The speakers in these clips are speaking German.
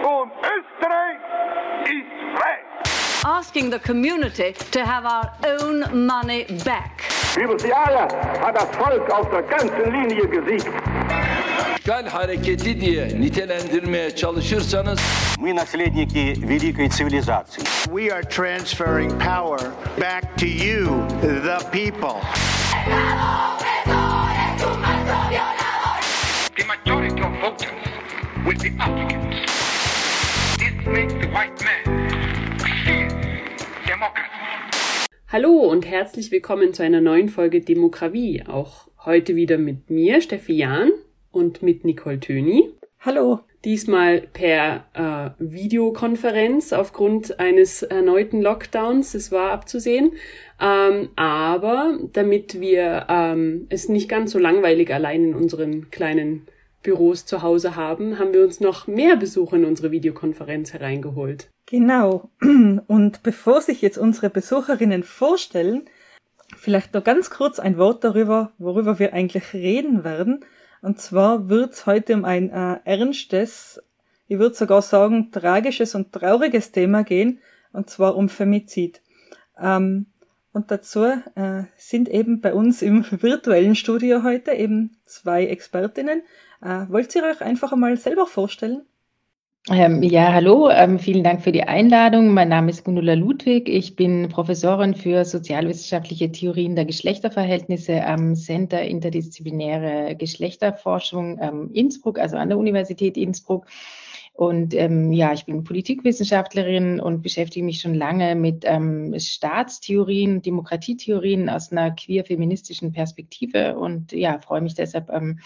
Und Österreich ist frei. asking the community to have our own money back. Über die Jahre hat das Volk auf der ganzen Linie gesiegt. işgal hareketi diye nitelendirmeye çalışırsanız Мы наследники великой цивилизации. We are transferring power back to you, the people. The majority of voters will be Africans. Hallo und herzlich willkommen zu einer neuen Folge Demokratie. Auch heute wieder mit mir, Steffi Jahn, und mit Nicole Töni. Hallo. Diesmal per äh, Videokonferenz aufgrund eines erneuten Lockdowns. Es war abzusehen. Ähm, aber damit wir ähm, es nicht ganz so langweilig allein in unseren kleinen Büros zu Hause haben, haben wir uns noch mehr Besucher in unsere Videokonferenz hereingeholt. Genau. Und bevor sich jetzt unsere Besucherinnen vorstellen, vielleicht noch ganz kurz ein Wort darüber, worüber wir eigentlich reden werden. Und zwar wird es heute um ein äh, ernstes, ich würde sogar sagen, tragisches und trauriges Thema gehen, und zwar um Femizid. Ähm, und dazu äh, sind eben bei uns im virtuellen Studio heute eben zwei Expertinnen. Äh, wollt ihr euch einfach einmal selber vorstellen? Ähm, ja, hallo, ähm, vielen Dank für die Einladung. Mein Name ist Gunula Ludwig. Ich bin Professorin für sozialwissenschaftliche Theorien der Geschlechterverhältnisse am Center Interdisziplinäre Geschlechterforschung ähm, Innsbruck, also an der Universität Innsbruck. Und ähm, ja, ich bin Politikwissenschaftlerin und beschäftige mich schon lange mit ähm, Staatstheorien, Demokratietheorien aus einer queer-feministischen Perspektive und ja, freue mich deshalb, ähm,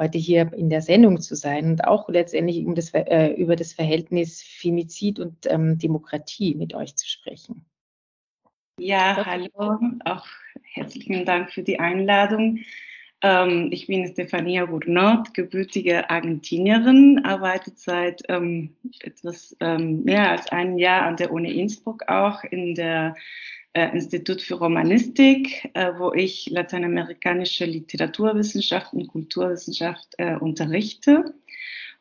heute hier in der Sendung zu sein und auch letztendlich um das, äh, über das Verhältnis Femizid und ähm, Demokratie mit euch zu sprechen. Ja, hallo, auch herzlichen Dank für die Einladung. Ähm, ich bin Stefania Gournot, gebürtige Argentinierin, arbeite seit ähm, etwas ähm, mehr als einem Jahr an der Uni Innsbruck auch in der äh, Institut für Romanistik, äh, wo ich lateinamerikanische Literaturwissenschaft und Kulturwissenschaft äh, unterrichte.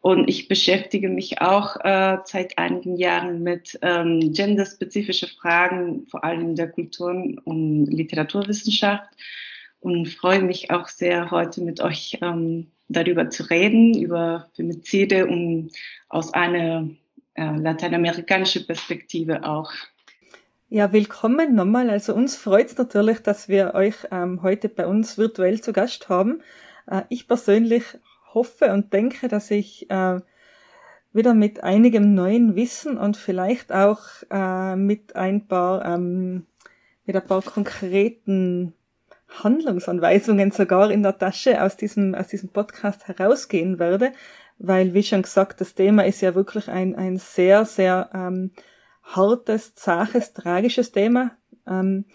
Und ich beschäftige mich auch äh, seit einigen Jahren mit ähm, genderspezifische Fragen, vor allem der Kultur- und Literaturwissenschaft. Und freue mich auch sehr, heute mit euch ähm, darüber zu reden, über Femizide und aus einer äh, lateinamerikanischen Perspektive auch. Ja, willkommen nochmal. Also uns freut es natürlich, dass wir euch ähm, heute bei uns virtuell zu Gast haben. Äh, ich persönlich hoffe und denke, dass ich äh, wieder mit einigem neuen Wissen und vielleicht auch äh, mit ein paar ähm, mit ein paar konkreten Handlungsanweisungen sogar in der Tasche aus diesem aus diesem Podcast herausgehen werde, weil wie schon gesagt, das Thema ist ja wirklich ein ein sehr sehr ähm, hartes, zaches, tragisches Thema. Ähm,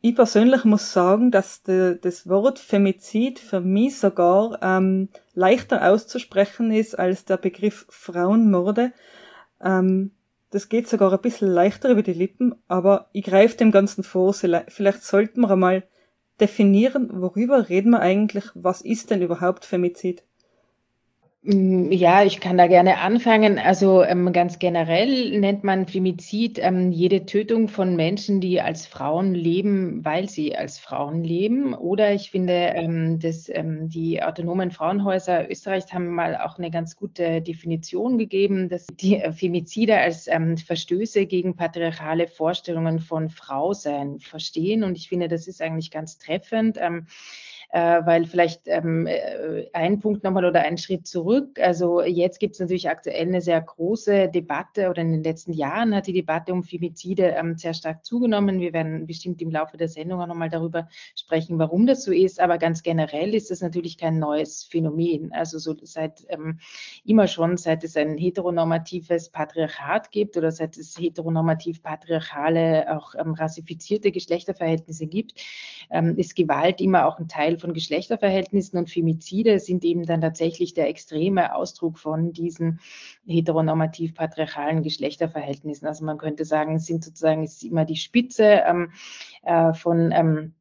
ich persönlich muss sagen, dass de, das Wort Femizid für mich sogar ähm, leichter auszusprechen ist als der Begriff Frauenmorde. Ähm, das geht sogar ein bisschen leichter über die Lippen, aber ich greife dem Ganzen vor. Vielleicht sollten wir einmal definieren, worüber reden wir eigentlich, was ist denn überhaupt Femizid? Ja, ich kann da gerne anfangen. Also ähm, ganz generell nennt man Femizid ähm, jede Tötung von Menschen, die als Frauen leben, weil sie als Frauen leben. Oder ich finde, ähm, dass ähm, die autonomen Frauenhäuser Österreichs haben mal auch eine ganz gute Definition gegeben, dass die äh, Femizide als ähm, Verstöße gegen patriarchale Vorstellungen von Frausein verstehen. Und ich finde, das ist eigentlich ganz treffend. Äh, weil vielleicht ähm, äh, ein Punkt nochmal oder einen Schritt zurück. Also jetzt gibt es natürlich aktuell eine sehr große Debatte oder in den letzten Jahren hat die Debatte um Femizide ähm, sehr stark zugenommen. Wir werden bestimmt im Laufe der Sendung auch nochmal darüber sprechen, warum das so ist. Aber ganz generell ist das natürlich kein neues Phänomen. Also so seit ähm, immer schon, seit es ein heteronormatives Patriarchat gibt oder seit es heteronormativ patriarchale, auch ähm, rassifizierte Geschlechterverhältnisse gibt, ähm, ist Gewalt immer auch ein Teil von Geschlechterverhältnissen und Femizide sind eben dann tatsächlich der extreme Ausdruck von diesen heteronormativ patriarchalen Geschlechterverhältnissen. Also man könnte sagen, es sind sozusagen ist immer die Spitze ähm, äh, von ähm, äh,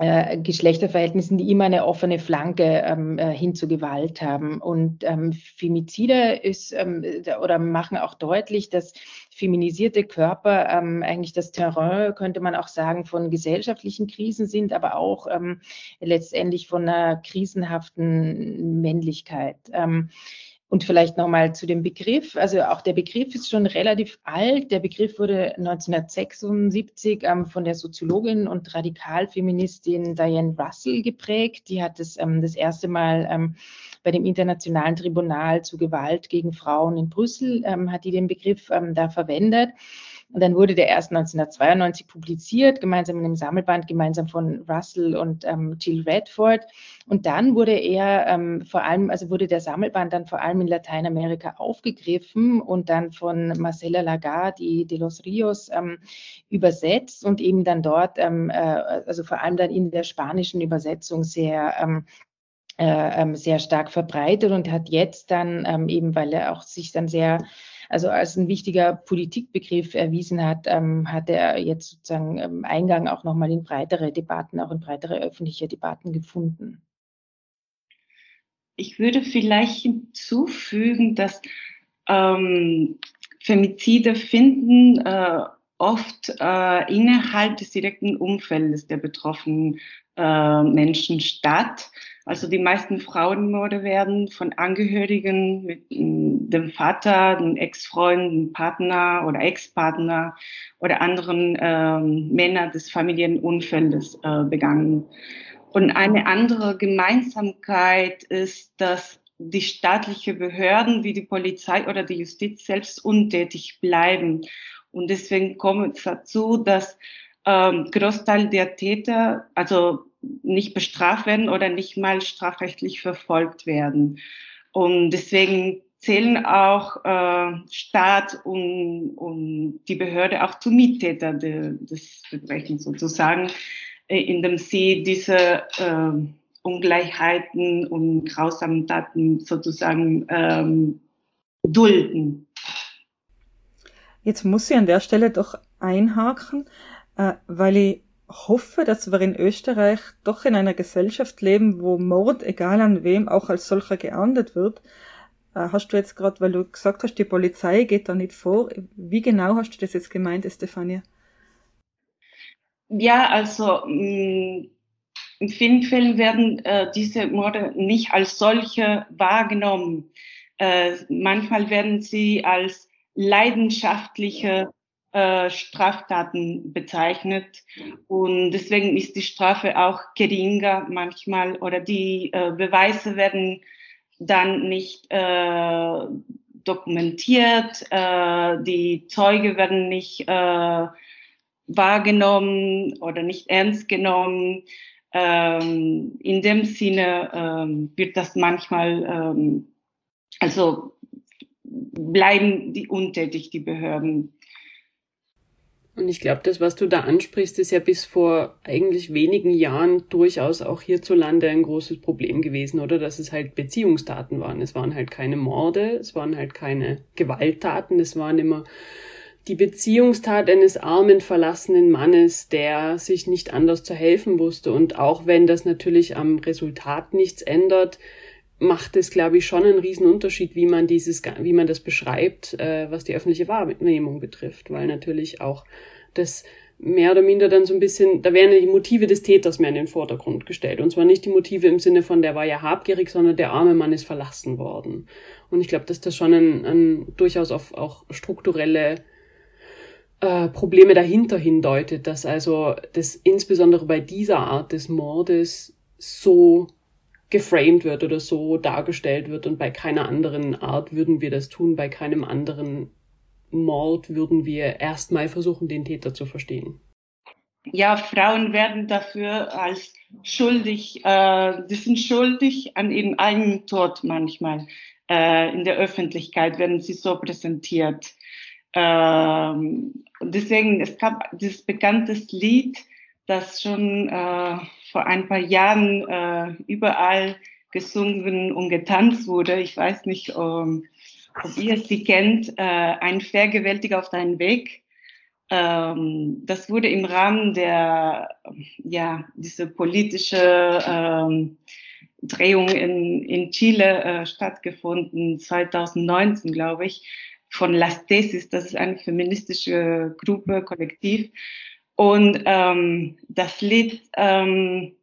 Geschlechterverhältnissen, die immer eine offene Flanke ähm, äh, hin zu Gewalt haben. Und ähm, Femizide ist ähm, oder machen auch deutlich, dass feminisierte Körper ähm, eigentlich das Terrain, könnte man auch sagen, von gesellschaftlichen Krisen sind, aber auch ähm, letztendlich von einer krisenhaften Männlichkeit. Und vielleicht nochmal zu dem Begriff. Also auch der Begriff ist schon relativ alt. Der Begriff wurde 1976 ähm, von der Soziologin und Radikalfeministin Diane Russell geprägt. Die hat es ähm, das erste Mal ähm, bei dem Internationalen Tribunal zu Gewalt gegen Frauen in Brüssel, ähm, hat die den Begriff ähm, da verwendet. Und dann wurde der erst 1992 publiziert, gemeinsam in einem Sammelband, gemeinsam von Russell und ähm, Jill Redford. Und dann wurde er ähm, vor allem, also wurde der Sammelband dann vor allem in Lateinamerika aufgegriffen und dann von Marcela Lagarde de los Rios ähm, übersetzt und eben dann dort, ähm, äh, also vor allem dann in der spanischen Übersetzung sehr ähm, äh, ähm, sehr stark verbreitet und hat jetzt dann eben, weil er auch sich dann sehr also als ein wichtiger Politikbegriff erwiesen hat, ähm, hat er jetzt sozusagen ähm, Eingang auch nochmal in breitere Debatten, auch in breitere öffentliche Debatten gefunden. Ich würde vielleicht hinzufügen, dass ähm, Femizide finden äh, oft äh, innerhalb des direkten Umfeldes der betroffenen äh, Menschen statt. Also die meisten Frauenmorde werden von Angehörigen mit dem Vater, dem Ex-Freund, dem Partner oder Ex-Partner oder anderen ähm, Männern des Familienumfeldes äh, begangen. Und eine andere Gemeinsamkeit ist, dass die staatlichen Behörden wie die Polizei oder die Justiz selbst untätig bleiben. Und deswegen kommt es dazu, dass ähm, Großteil der Täter, also nicht bestraft werden oder nicht mal strafrechtlich verfolgt werden. Und deswegen zählen auch äh, Staat und, und die Behörde auch zu Mittäter de, des Verbrechens sozusagen, äh, indem sie diese äh, Ungleichheiten und grausamen Taten sozusagen ähm, dulden. Jetzt muss ich an der Stelle doch einhaken, äh, weil ich hoffe, dass wir in Österreich doch in einer Gesellschaft leben, wo Mord, egal an wem, auch als solcher geahndet wird. Äh, hast du jetzt gerade, weil du gesagt hast, die Polizei geht da nicht vor, wie genau hast du das jetzt gemeint, Stefania? Ja, also mm, in vielen Fällen werden äh, diese Morde nicht als solche wahrgenommen. Äh, manchmal werden sie als leidenschaftliche äh, Straftaten bezeichnet. Und deswegen ist die Strafe auch geringer manchmal oder die äh, Beweise werden dann nicht äh, dokumentiert, äh, die Zeuge werden nicht äh, wahrgenommen oder nicht ernst genommen. Ähm, in dem Sinne ähm, wird das manchmal, ähm, also bleiben die untätig, die Behörden. Und ich glaube, das, was du da ansprichst, ist ja bis vor eigentlich wenigen Jahren durchaus auch hierzulande ein großes Problem gewesen, oder? Dass es halt Beziehungstaten waren. Es waren halt keine Morde, es waren halt keine Gewalttaten, es waren immer die Beziehungstat eines armen, verlassenen Mannes, der sich nicht anders zu helfen wusste. Und auch wenn das natürlich am Resultat nichts ändert, macht es, glaube ich, schon einen riesen Unterschied, wie man dieses, wie man das beschreibt, äh, was die öffentliche Wahrnehmung betrifft, weil natürlich auch das mehr oder minder dann so ein bisschen, da werden die Motive des Täters mehr in den Vordergrund gestellt. Und zwar nicht die Motive im Sinne von, der war ja habgierig, sondern der arme Mann ist verlassen worden. Und ich glaube, dass das schon ein, ein durchaus auf auch strukturelle äh, Probleme dahinter hindeutet, dass also das insbesondere bei dieser Art des Mordes so geframed wird oder so dargestellt wird und bei keiner anderen Art würden wir das tun, bei keinem anderen Mord würden wir erstmal versuchen, den Täter zu verstehen. Ja, Frauen werden dafür als schuldig, äh, die sind schuldig an ihrem eigenen Tod manchmal. Äh, in der Öffentlichkeit werden sie so präsentiert. Ähm, deswegen, es gab dieses bekanntes Lied, das schon äh, vor ein paar Jahren äh, überall gesungen und getanzt wurde. Ich weiß nicht, um, ob ihr sie kennt. Äh, ein Vergewaltiger auf deinen Weg. ähm, das wurde im Rahmen der, ja, diese politische ähm, Drehung in, in Chile äh, stattgefunden, 2019, glaube ich, von Las Tesis, das ist eine feministische Gruppe, Kollektiv. Und ähm, das Lied ähm,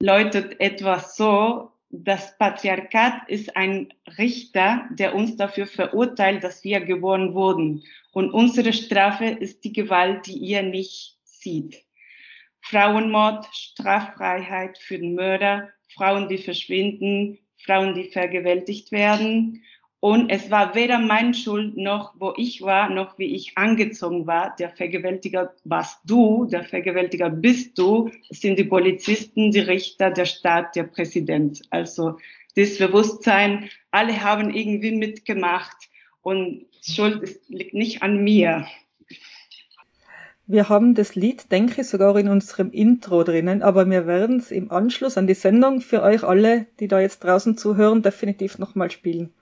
läutet etwas so, das Patriarchat ist ein Richter, der uns dafür verurteilt, dass wir geboren wurden. Und unsere Strafe ist die Gewalt, die ihr nicht sieht. Frauenmord, Straffreiheit für den Mörder, Frauen, die verschwinden, Frauen, die vergewaltigt werden. Und es war weder meine Schuld noch, wo ich war, noch wie ich angezogen war. Der Vergewaltiger warst du, der Vergewaltiger bist du. Es sind die Polizisten, die Richter, der Staat, der Präsident. Also das Bewusstsein, alle haben irgendwie mitgemacht und Schuld ist, liegt nicht an mir. Wir haben das Lied, denke ich, sogar in unserem Intro drinnen, aber wir werden es im Anschluss an die Sendung für euch alle, die da jetzt draußen zuhören, definitiv nochmal spielen.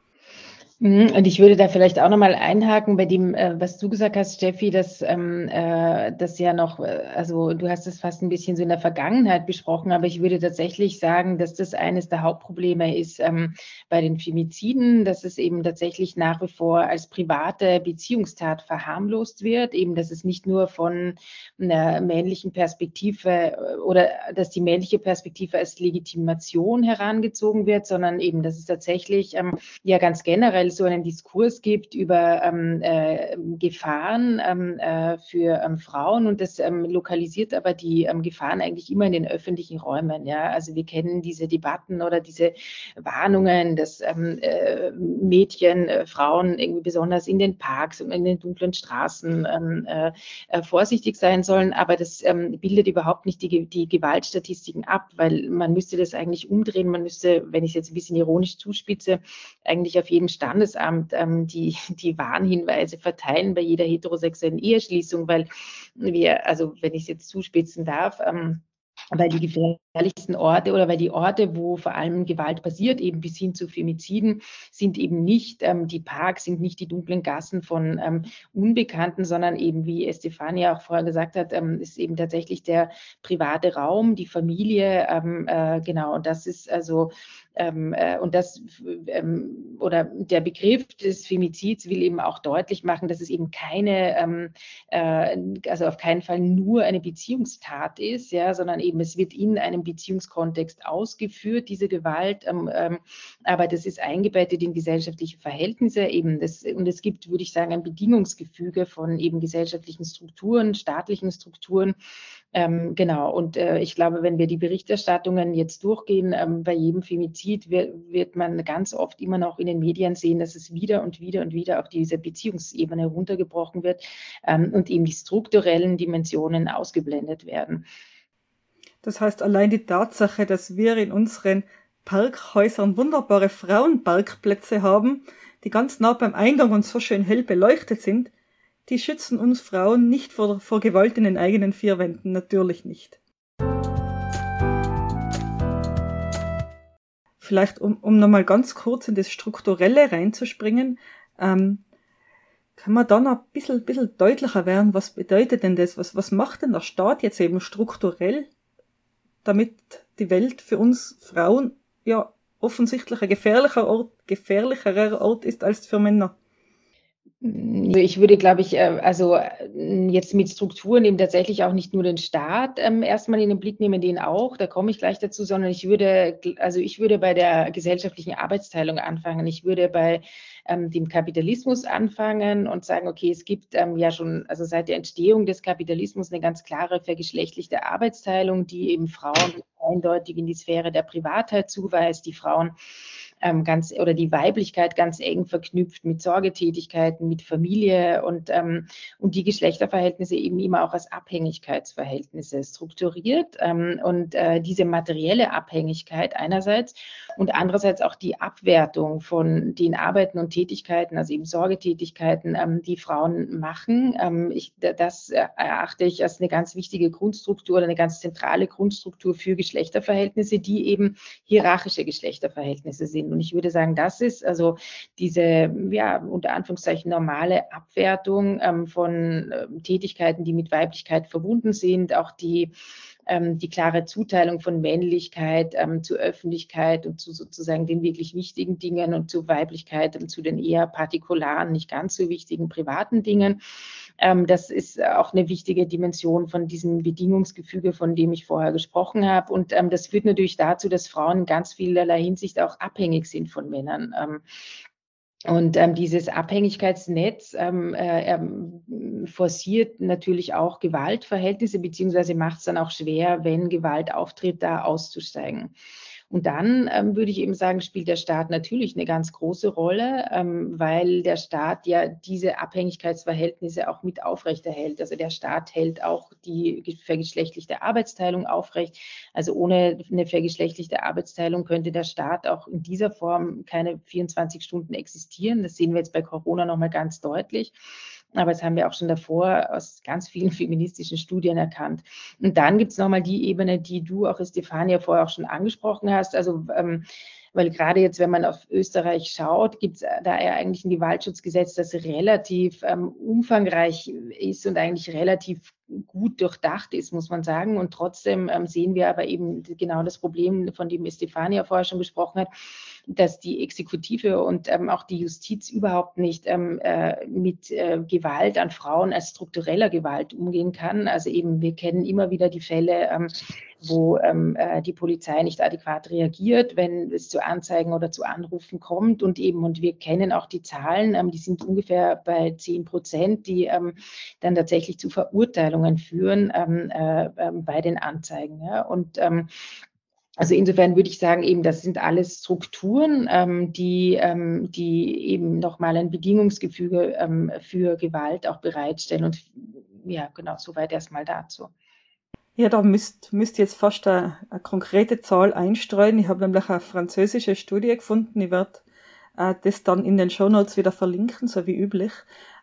Mhm, und ich würde da vielleicht auch nochmal einhaken bei dem, äh, was du gesagt hast, Steffi, dass ähm, äh, das ja noch, äh, also du hast es fast ein bisschen so in der Vergangenheit besprochen, aber ich würde tatsächlich sagen, dass das eines der Hauptprobleme ist ähm, bei den Femiziden, dass es eben tatsächlich nach wie vor als private Beziehungstat verharmlost wird, eben dass es nicht nur von einer männlichen Perspektive oder dass die männliche Perspektive als Legitimation herangezogen wird, sondern eben, dass es tatsächlich ähm, ja ganz generell so einen Diskurs gibt über ähm, äh, Gefahren ähm, äh, für ähm, Frauen und das ähm, lokalisiert aber die Gefahren eigentlich immer in den öffentlichen Räumen. Ja? Also wir kennen diese Debatten oder diese Warnungen, dass äh, Mädchen, äh, Frauen irgendwie besonders in den Parks und in den dunklen Straßen äh, äh, vorsichtig sein sollen, aber das bildet überhaupt nicht die, die Gewaltstatistiken ab, weil man müsste das eigentlich umdrehen, man müsste, wenn ich es jetzt ein bisschen ironisch zuspitze, eigentlich auf jedem Stand Standesamt ähm, die, die Warnhinweise verteilen bei jeder heterosexuellen Eheschließung, weil wir, also wenn ich es jetzt zuspitzen darf, ähm, weil die gefährlichsten Orte oder weil die Orte, wo vor allem Gewalt passiert, eben bis hin zu Femiziden, sind eben nicht ähm, die Parks, sind nicht die dunklen Gassen von ähm, Unbekannten, sondern eben, wie Estefania auch vorher gesagt hat, ähm, ist eben tatsächlich der private Raum, die Familie, ähm, äh, genau. Und das ist also ähm, äh, und das ähm, oder der Begriff des Femizids will eben auch deutlich machen, dass es eben keine, ähm, äh, also auf keinen Fall nur eine Beziehungstat ist, ja, sondern eben es wird in einem Beziehungskontext ausgeführt, diese Gewalt, ähm, ähm, aber das ist eingebettet in gesellschaftliche Verhältnisse eben. Das, und es gibt, würde ich sagen, ein Bedingungsgefüge von eben gesellschaftlichen Strukturen, staatlichen Strukturen, ähm, genau, und äh, ich glaube, wenn wir die Berichterstattungen jetzt durchgehen, ähm, bei jedem Femizid wird, wird, man ganz oft immer noch in den Medien sehen, dass es wieder und wieder und wieder auf diese Beziehungsebene runtergebrochen wird ähm, und eben die strukturellen Dimensionen ausgeblendet werden. Das heißt, allein die Tatsache, dass wir in unseren Parkhäusern wunderbare Frauenparkplätze haben, die ganz nah beim Eingang und so schön hell beleuchtet sind, die schützen uns Frauen nicht vor, vor Gewalt in den eigenen vier Wänden, natürlich nicht. Vielleicht, um, um nochmal ganz kurz in das Strukturelle reinzuspringen, ähm, kann man dann ein bisschen, bisschen deutlicher werden, was bedeutet denn das? Was, was macht denn der Staat jetzt eben strukturell, damit die Welt für uns Frauen ja offensichtlich ein gefährlicher Ort, gefährlicherer Ort ist als für Männer? Ich würde, glaube ich, äh, also äh, jetzt mit Strukturen eben tatsächlich auch nicht nur den Staat ähm, erstmal in den Blick nehmen, den auch, da komme ich gleich dazu, sondern ich würde, also ich würde bei der gesellschaftlichen Arbeitsteilung anfangen. Ich würde bei ähm, dem Kapitalismus anfangen und sagen, okay, es gibt ähm, ja schon, also seit der Entstehung des Kapitalismus eine ganz klare vergeschlechtlichte Arbeitsteilung, die eben Frauen eindeutig in die Sphäre der Privatheit zuweist, die Frauen ähm, ganz oder die Weiblichkeit ganz eng verknüpft mit Sorgetätigkeiten, mit Familie und, ähm, und die Geschlechterverhältnisse eben immer auch als Abhängigkeitsverhältnisse strukturiert. Ähm, und äh, diese materielle Abhängigkeit einerseits und andererseits auch die Abwertung von den Arbeiten und Tätigkeiten, also eben Sorgetätigkeiten, ähm, die Frauen machen. Ähm, ich, das erachte ich als eine ganz wichtige Grundstruktur oder eine ganz zentrale Grundstruktur für Geschlechterverhältnisse, die eben hierarchische Geschlechterverhältnisse sind Und ich würde sagen, das ist also diese, ja, unter Anführungszeichen normale Abwertung ähm, von ähm, Tätigkeiten, die mit Weiblichkeit verbunden sind, auch die ähm, die klare Zuteilung von Männlichkeit ähm, zur Öffentlichkeit und zu sozusagen den wirklich wichtigen Dingen und zu Weiblichkeit und zu den eher partikularen, nicht ganz so wichtigen privaten Dingen. Ähm, das ist auch eine wichtige Dimension von diesem Bedingungsgefüge, von dem ich vorher gesprochen habe. Und ähm, das führt natürlich dazu, dass Frauen in ganz vielerlei Hinsicht auch abhängig sind von Männern. Ähm, und ähm, dieses Abhängigkeitsnetz ähm, äh, ähm, forciert natürlich auch Gewaltverhältnisse, beziehungsweise macht es dann auch schwer, wenn Gewalt auftritt, da auszusteigen. Und dann ähm, würde ich eben sagen, spielt der Staat natürlich eine ganz große Rolle, ähm, weil der Staat ja diese Abhängigkeitsverhältnisse auch mit aufrechterhält. Also der Staat hält auch die vergeschlechtlichte Arbeitsteilung aufrecht. Also ohne eine vergeschlechtlichte Arbeitsteilung könnte der Staat auch in dieser Form keine 24 Stunden existieren. Das sehen wir jetzt bei Corona nochmal ganz deutlich. Aber das haben wir auch schon davor aus ganz vielen feministischen Studien erkannt. Und dann gibt es nochmal die Ebene, die du auch, Stefania, vorher auch schon angesprochen hast. Also ähm, weil gerade jetzt, wenn man auf Österreich schaut, gibt es da ja eigentlich ein Gewaltschutzgesetz, das relativ ähm, umfangreich ist und eigentlich relativ gut durchdacht ist, muss man sagen. Und trotzdem ähm, sehen wir aber eben genau das Problem, von dem Stefania vorher schon gesprochen hat, dass die Exekutive und ähm, auch die Justiz überhaupt nicht ähm, äh, mit äh, Gewalt an Frauen als struktureller Gewalt umgehen kann. Also eben, wir kennen immer wieder die Fälle, ähm, wo ähm, äh, die Polizei nicht adäquat reagiert, wenn es zu Anzeigen oder zu Anrufen kommt. Und eben, und wir kennen auch die Zahlen, ähm, die sind ungefähr bei 10 Prozent, die ähm, dann tatsächlich zu Verurteilungen führen ähm, äh, ähm, bei den Anzeigen. Ja? Und ähm, also insofern würde ich sagen, eben das sind alles Strukturen, ähm, die, ähm, die eben nochmal ein Bedingungsgefüge ähm, für Gewalt auch bereitstellen. Und ja, genau, soweit erstmal dazu. Ja, da müsst, müsst jetzt fast eine, eine konkrete Zahl einstreuen. Ich habe nämlich eine französische Studie gefunden. Ich werde äh, das dann in den Show Notes wieder verlinken, so wie üblich.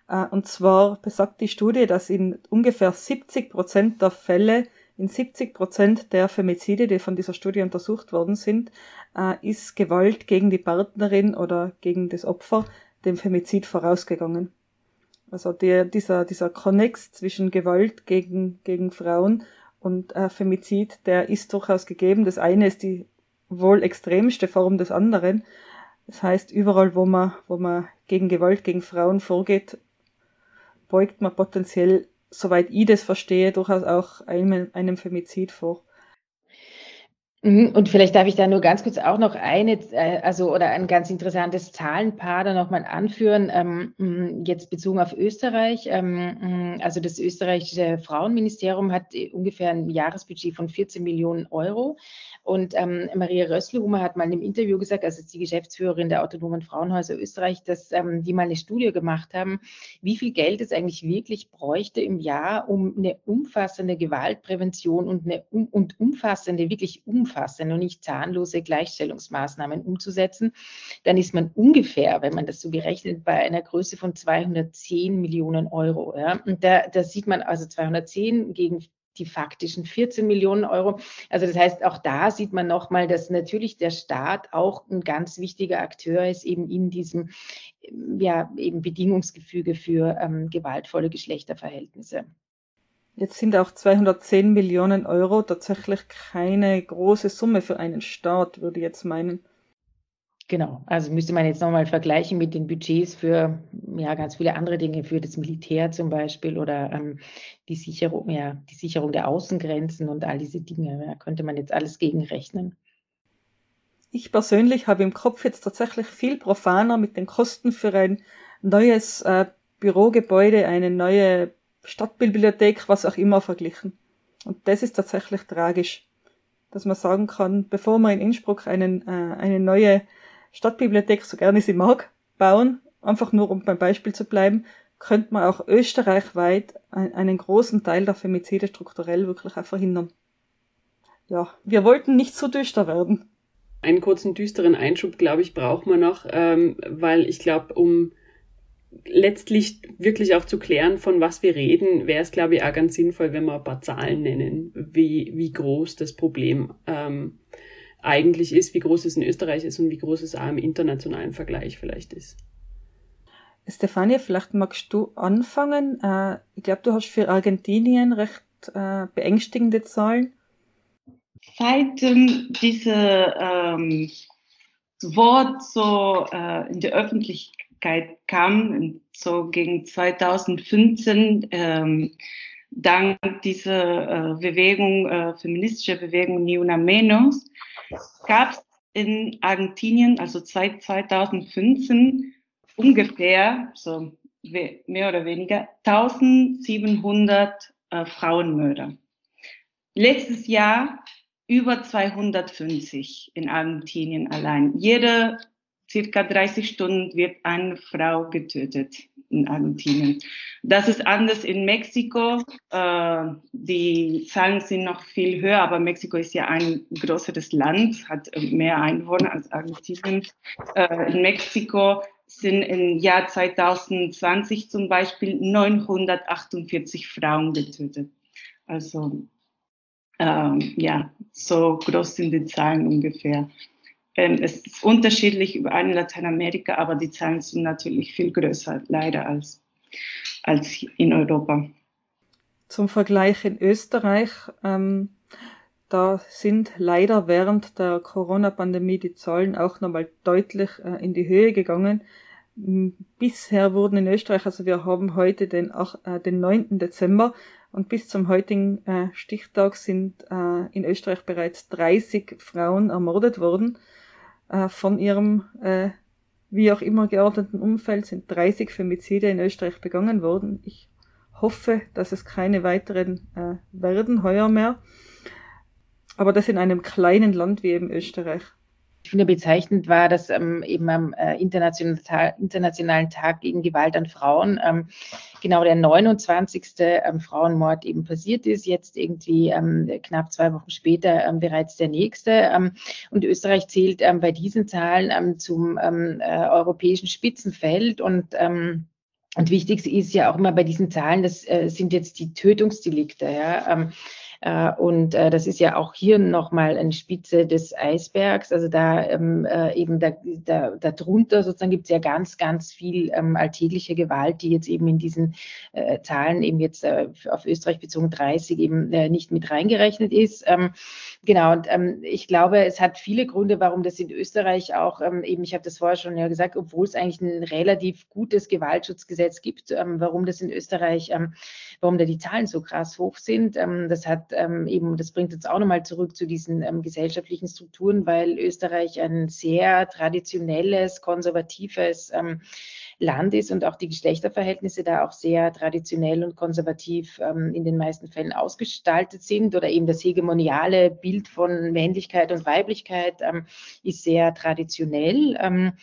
Äh, und zwar besagt die Studie, dass in ungefähr 70 Prozent der Fälle in 70 Prozent der Femizide, die von dieser Studie untersucht worden sind, äh, ist Gewalt gegen die Partnerin oder gegen das Opfer dem Femizid vorausgegangen. Also der, dieser, dieser Konnex zwischen Gewalt gegen, gegen Frauen und äh, Femizid, der ist durchaus gegeben. Das eine ist die wohl extremste Form des anderen. Das heißt, überall, wo man, wo man gegen Gewalt gegen Frauen vorgeht, beugt man potenziell soweit ich das verstehe, durchaus auch einem, einem Femizid vor. Mhm, und vielleicht darf ich da nur ganz kurz auch noch eine, äh, also oder ein ganz interessantes Zahlenpaar da nochmal anführen, ähm, mm, jetzt bezogen auf Österreich. Ähm, mm, also das österreichische Frauenministerium hat äh, ungefähr ein Jahresbudget von 14 Millionen Euro. Und ähm, Maria Rössler-Hummer hat mal in einem Interview gesagt, also die Geschäftsführerin der Autonomen Frauenhäuser Österreich, dass ähm, die mal eine Studie gemacht haben, wie viel Geld es eigentlich wirklich bräuchte im Jahr, um eine umfassende Gewaltprävention und eine um, und umfassende, wirklich umfassende und nicht zahnlose Gleichstellungsmaßnahmen umzusetzen. Dann ist man ungefähr, wenn man das so berechnet, bei einer Größe von 210 Millionen Euro. Ja? Und da, da sieht man also 210 gegen die faktischen 14 Millionen Euro. Also das heißt, auch da sieht man nochmal, dass natürlich der Staat auch ein ganz wichtiger Akteur ist, eben in diesem ja, eben Bedingungsgefüge für ähm, gewaltvolle Geschlechterverhältnisse. Jetzt sind auch 210 Millionen Euro tatsächlich keine große Summe für einen Staat, würde ich jetzt meinen. Genau, also müsste man jetzt nochmal vergleichen mit den Budgets für ja, ganz viele andere Dinge, für das Militär zum Beispiel oder ähm, die, Sicherung, ja, die Sicherung der Außengrenzen und all diese Dinge. Ja, könnte man jetzt alles gegenrechnen. Ich persönlich habe im Kopf jetzt tatsächlich viel profaner mit den Kosten für ein neues äh, Bürogebäude, eine neue Stadtbibliothek, was auch immer verglichen. Und das ist tatsächlich tragisch, dass man sagen kann, bevor man in Innsbruck einen, äh, eine neue Stadtbibliothek, so gerne sie mag, bauen, einfach nur um beim Beispiel zu bleiben, könnte man auch österreichweit einen großen Teil der Femizide strukturell wirklich auch verhindern. Ja, wir wollten nicht so düster werden. Einen kurzen düsteren Einschub, glaube ich, braucht man noch, ähm, weil ich glaube, um letztlich wirklich auch zu klären, von was wir reden, wäre es, glaube ich, auch ganz sinnvoll, wenn wir ein paar Zahlen nennen, wie, wie groß das Problem ähm, eigentlich ist, wie groß es in Österreich ist und wie groß es auch im internationalen Vergleich vielleicht ist. Stefania, vielleicht magst du anfangen. Äh, ich glaube, du hast für Argentinien recht äh, beängstigende Zahlen. Seit ähm, diese ähm, Wort so äh, in der Öffentlichkeit kam, so gegen 2015, ähm, dank dieser äh, Bewegung, äh, feministische Bewegung Ni Una Menos, gab es in Argentinien, also seit 2015, ungefähr, so mehr oder weniger, 1700 äh, Frauenmörder. Letztes Jahr über 250 in Argentinien allein. Jede circa 30 Stunden wird eine Frau getötet in Argentinien. Das ist anders in Mexiko. Äh, die Zahlen sind noch viel höher, aber Mexiko ist ja ein größeres Land, hat mehr Einwohner als Argentinien. Äh, in Mexiko sind im Jahr 2020 zum Beispiel 948 Frauen getötet. Also ähm, ja, so groß sind die Zahlen ungefähr. Ähm, es ist unterschiedlich überall in Lateinamerika, aber die Zahlen sind natürlich viel größer, leider, als, als in Europa. Zum Vergleich in Österreich, ähm, da sind leider während der Corona-Pandemie die Zahlen auch nochmal deutlich äh, in die Höhe gegangen. Bisher wurden in Österreich, also wir haben heute den, äh, den 9. Dezember, und bis zum heutigen äh, Stichtag sind äh, in Österreich bereits 30 Frauen ermordet worden. Äh, von ihrem äh, wie auch immer geordneten Umfeld sind 30 Femizide in Österreich begangen worden. Ich hoffe, dass es keine weiteren äh, werden heuer mehr. Aber das in einem kleinen Land wie eben Österreich. Ich finde bezeichnend war, dass ähm, eben am äh, internationalen, internationalen Tag gegen Gewalt an Frauen ähm, genau der 29. Ähm, Frauenmord eben passiert ist, jetzt irgendwie ähm, knapp zwei Wochen später ähm, bereits der nächste. Ähm, und Österreich zählt bei diesen Zahlen zum äh, europäischen Spitzenfeld und und wichtig ist ja auch immer bei diesen Zahlen, das äh, sind jetzt die Tötungsdelikte. Ja? Äh, und äh, das ist ja auch hier nochmal eine Spitze des Eisbergs. Also da ähm, äh, eben da, da, da drunter sozusagen gibt es ja ganz, ganz viel ähm, alltägliche Gewalt, die jetzt eben in diesen äh, Zahlen eben jetzt äh, auf Österreich bezogen 30 eben äh, nicht mit reingerechnet ist. Ähm, Genau, und ähm, ich glaube, es hat viele Gründe, warum das in Österreich auch ähm, eben, ich habe das vorher schon ja gesagt, obwohl es eigentlich ein relativ gutes Gewaltschutzgesetz gibt, ähm, warum das in Österreich, ähm, warum da die Zahlen so krass hoch sind. Ähm, das hat ähm, eben, das bringt uns auch nochmal zurück zu diesen ähm, gesellschaftlichen Strukturen, weil Österreich ein sehr traditionelles, konservatives ähm, Land ist und auch die Geschlechterverhältnisse da auch sehr traditionell und konservativ ähm, in den meisten Fällen ausgestaltet sind oder eben das hegemoniale Bild von Männlichkeit und Weiblichkeit ähm, ist sehr traditionell. Ähm,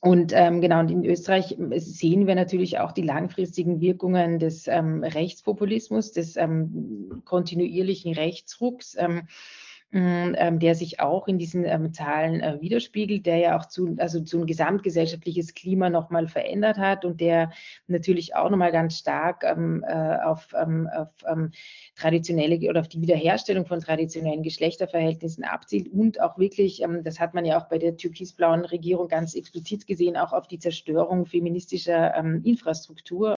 und ähm, genau, und in Österreich sehen wir natürlich auch die langfristigen Wirkungen des ähm, Rechtspopulismus, des ähm, kontinuierlichen Rechtsrucks. Ähm, hm, ähm, der sich auch in diesen ähm, Zahlen äh, widerspiegelt, der ja auch zu, also zu ein gesamtgesellschaftliches Klima nochmal verändert hat und der natürlich auch nochmal ganz stark ähm, äh, auf, ähm, auf ähm, traditionelle oder auf die Wiederherstellung von traditionellen Geschlechterverhältnissen abzielt und auch wirklich, das hat man ja auch bei der türkisblauen Regierung ganz explizit gesehen, auch auf die Zerstörung feministischer Infrastruktur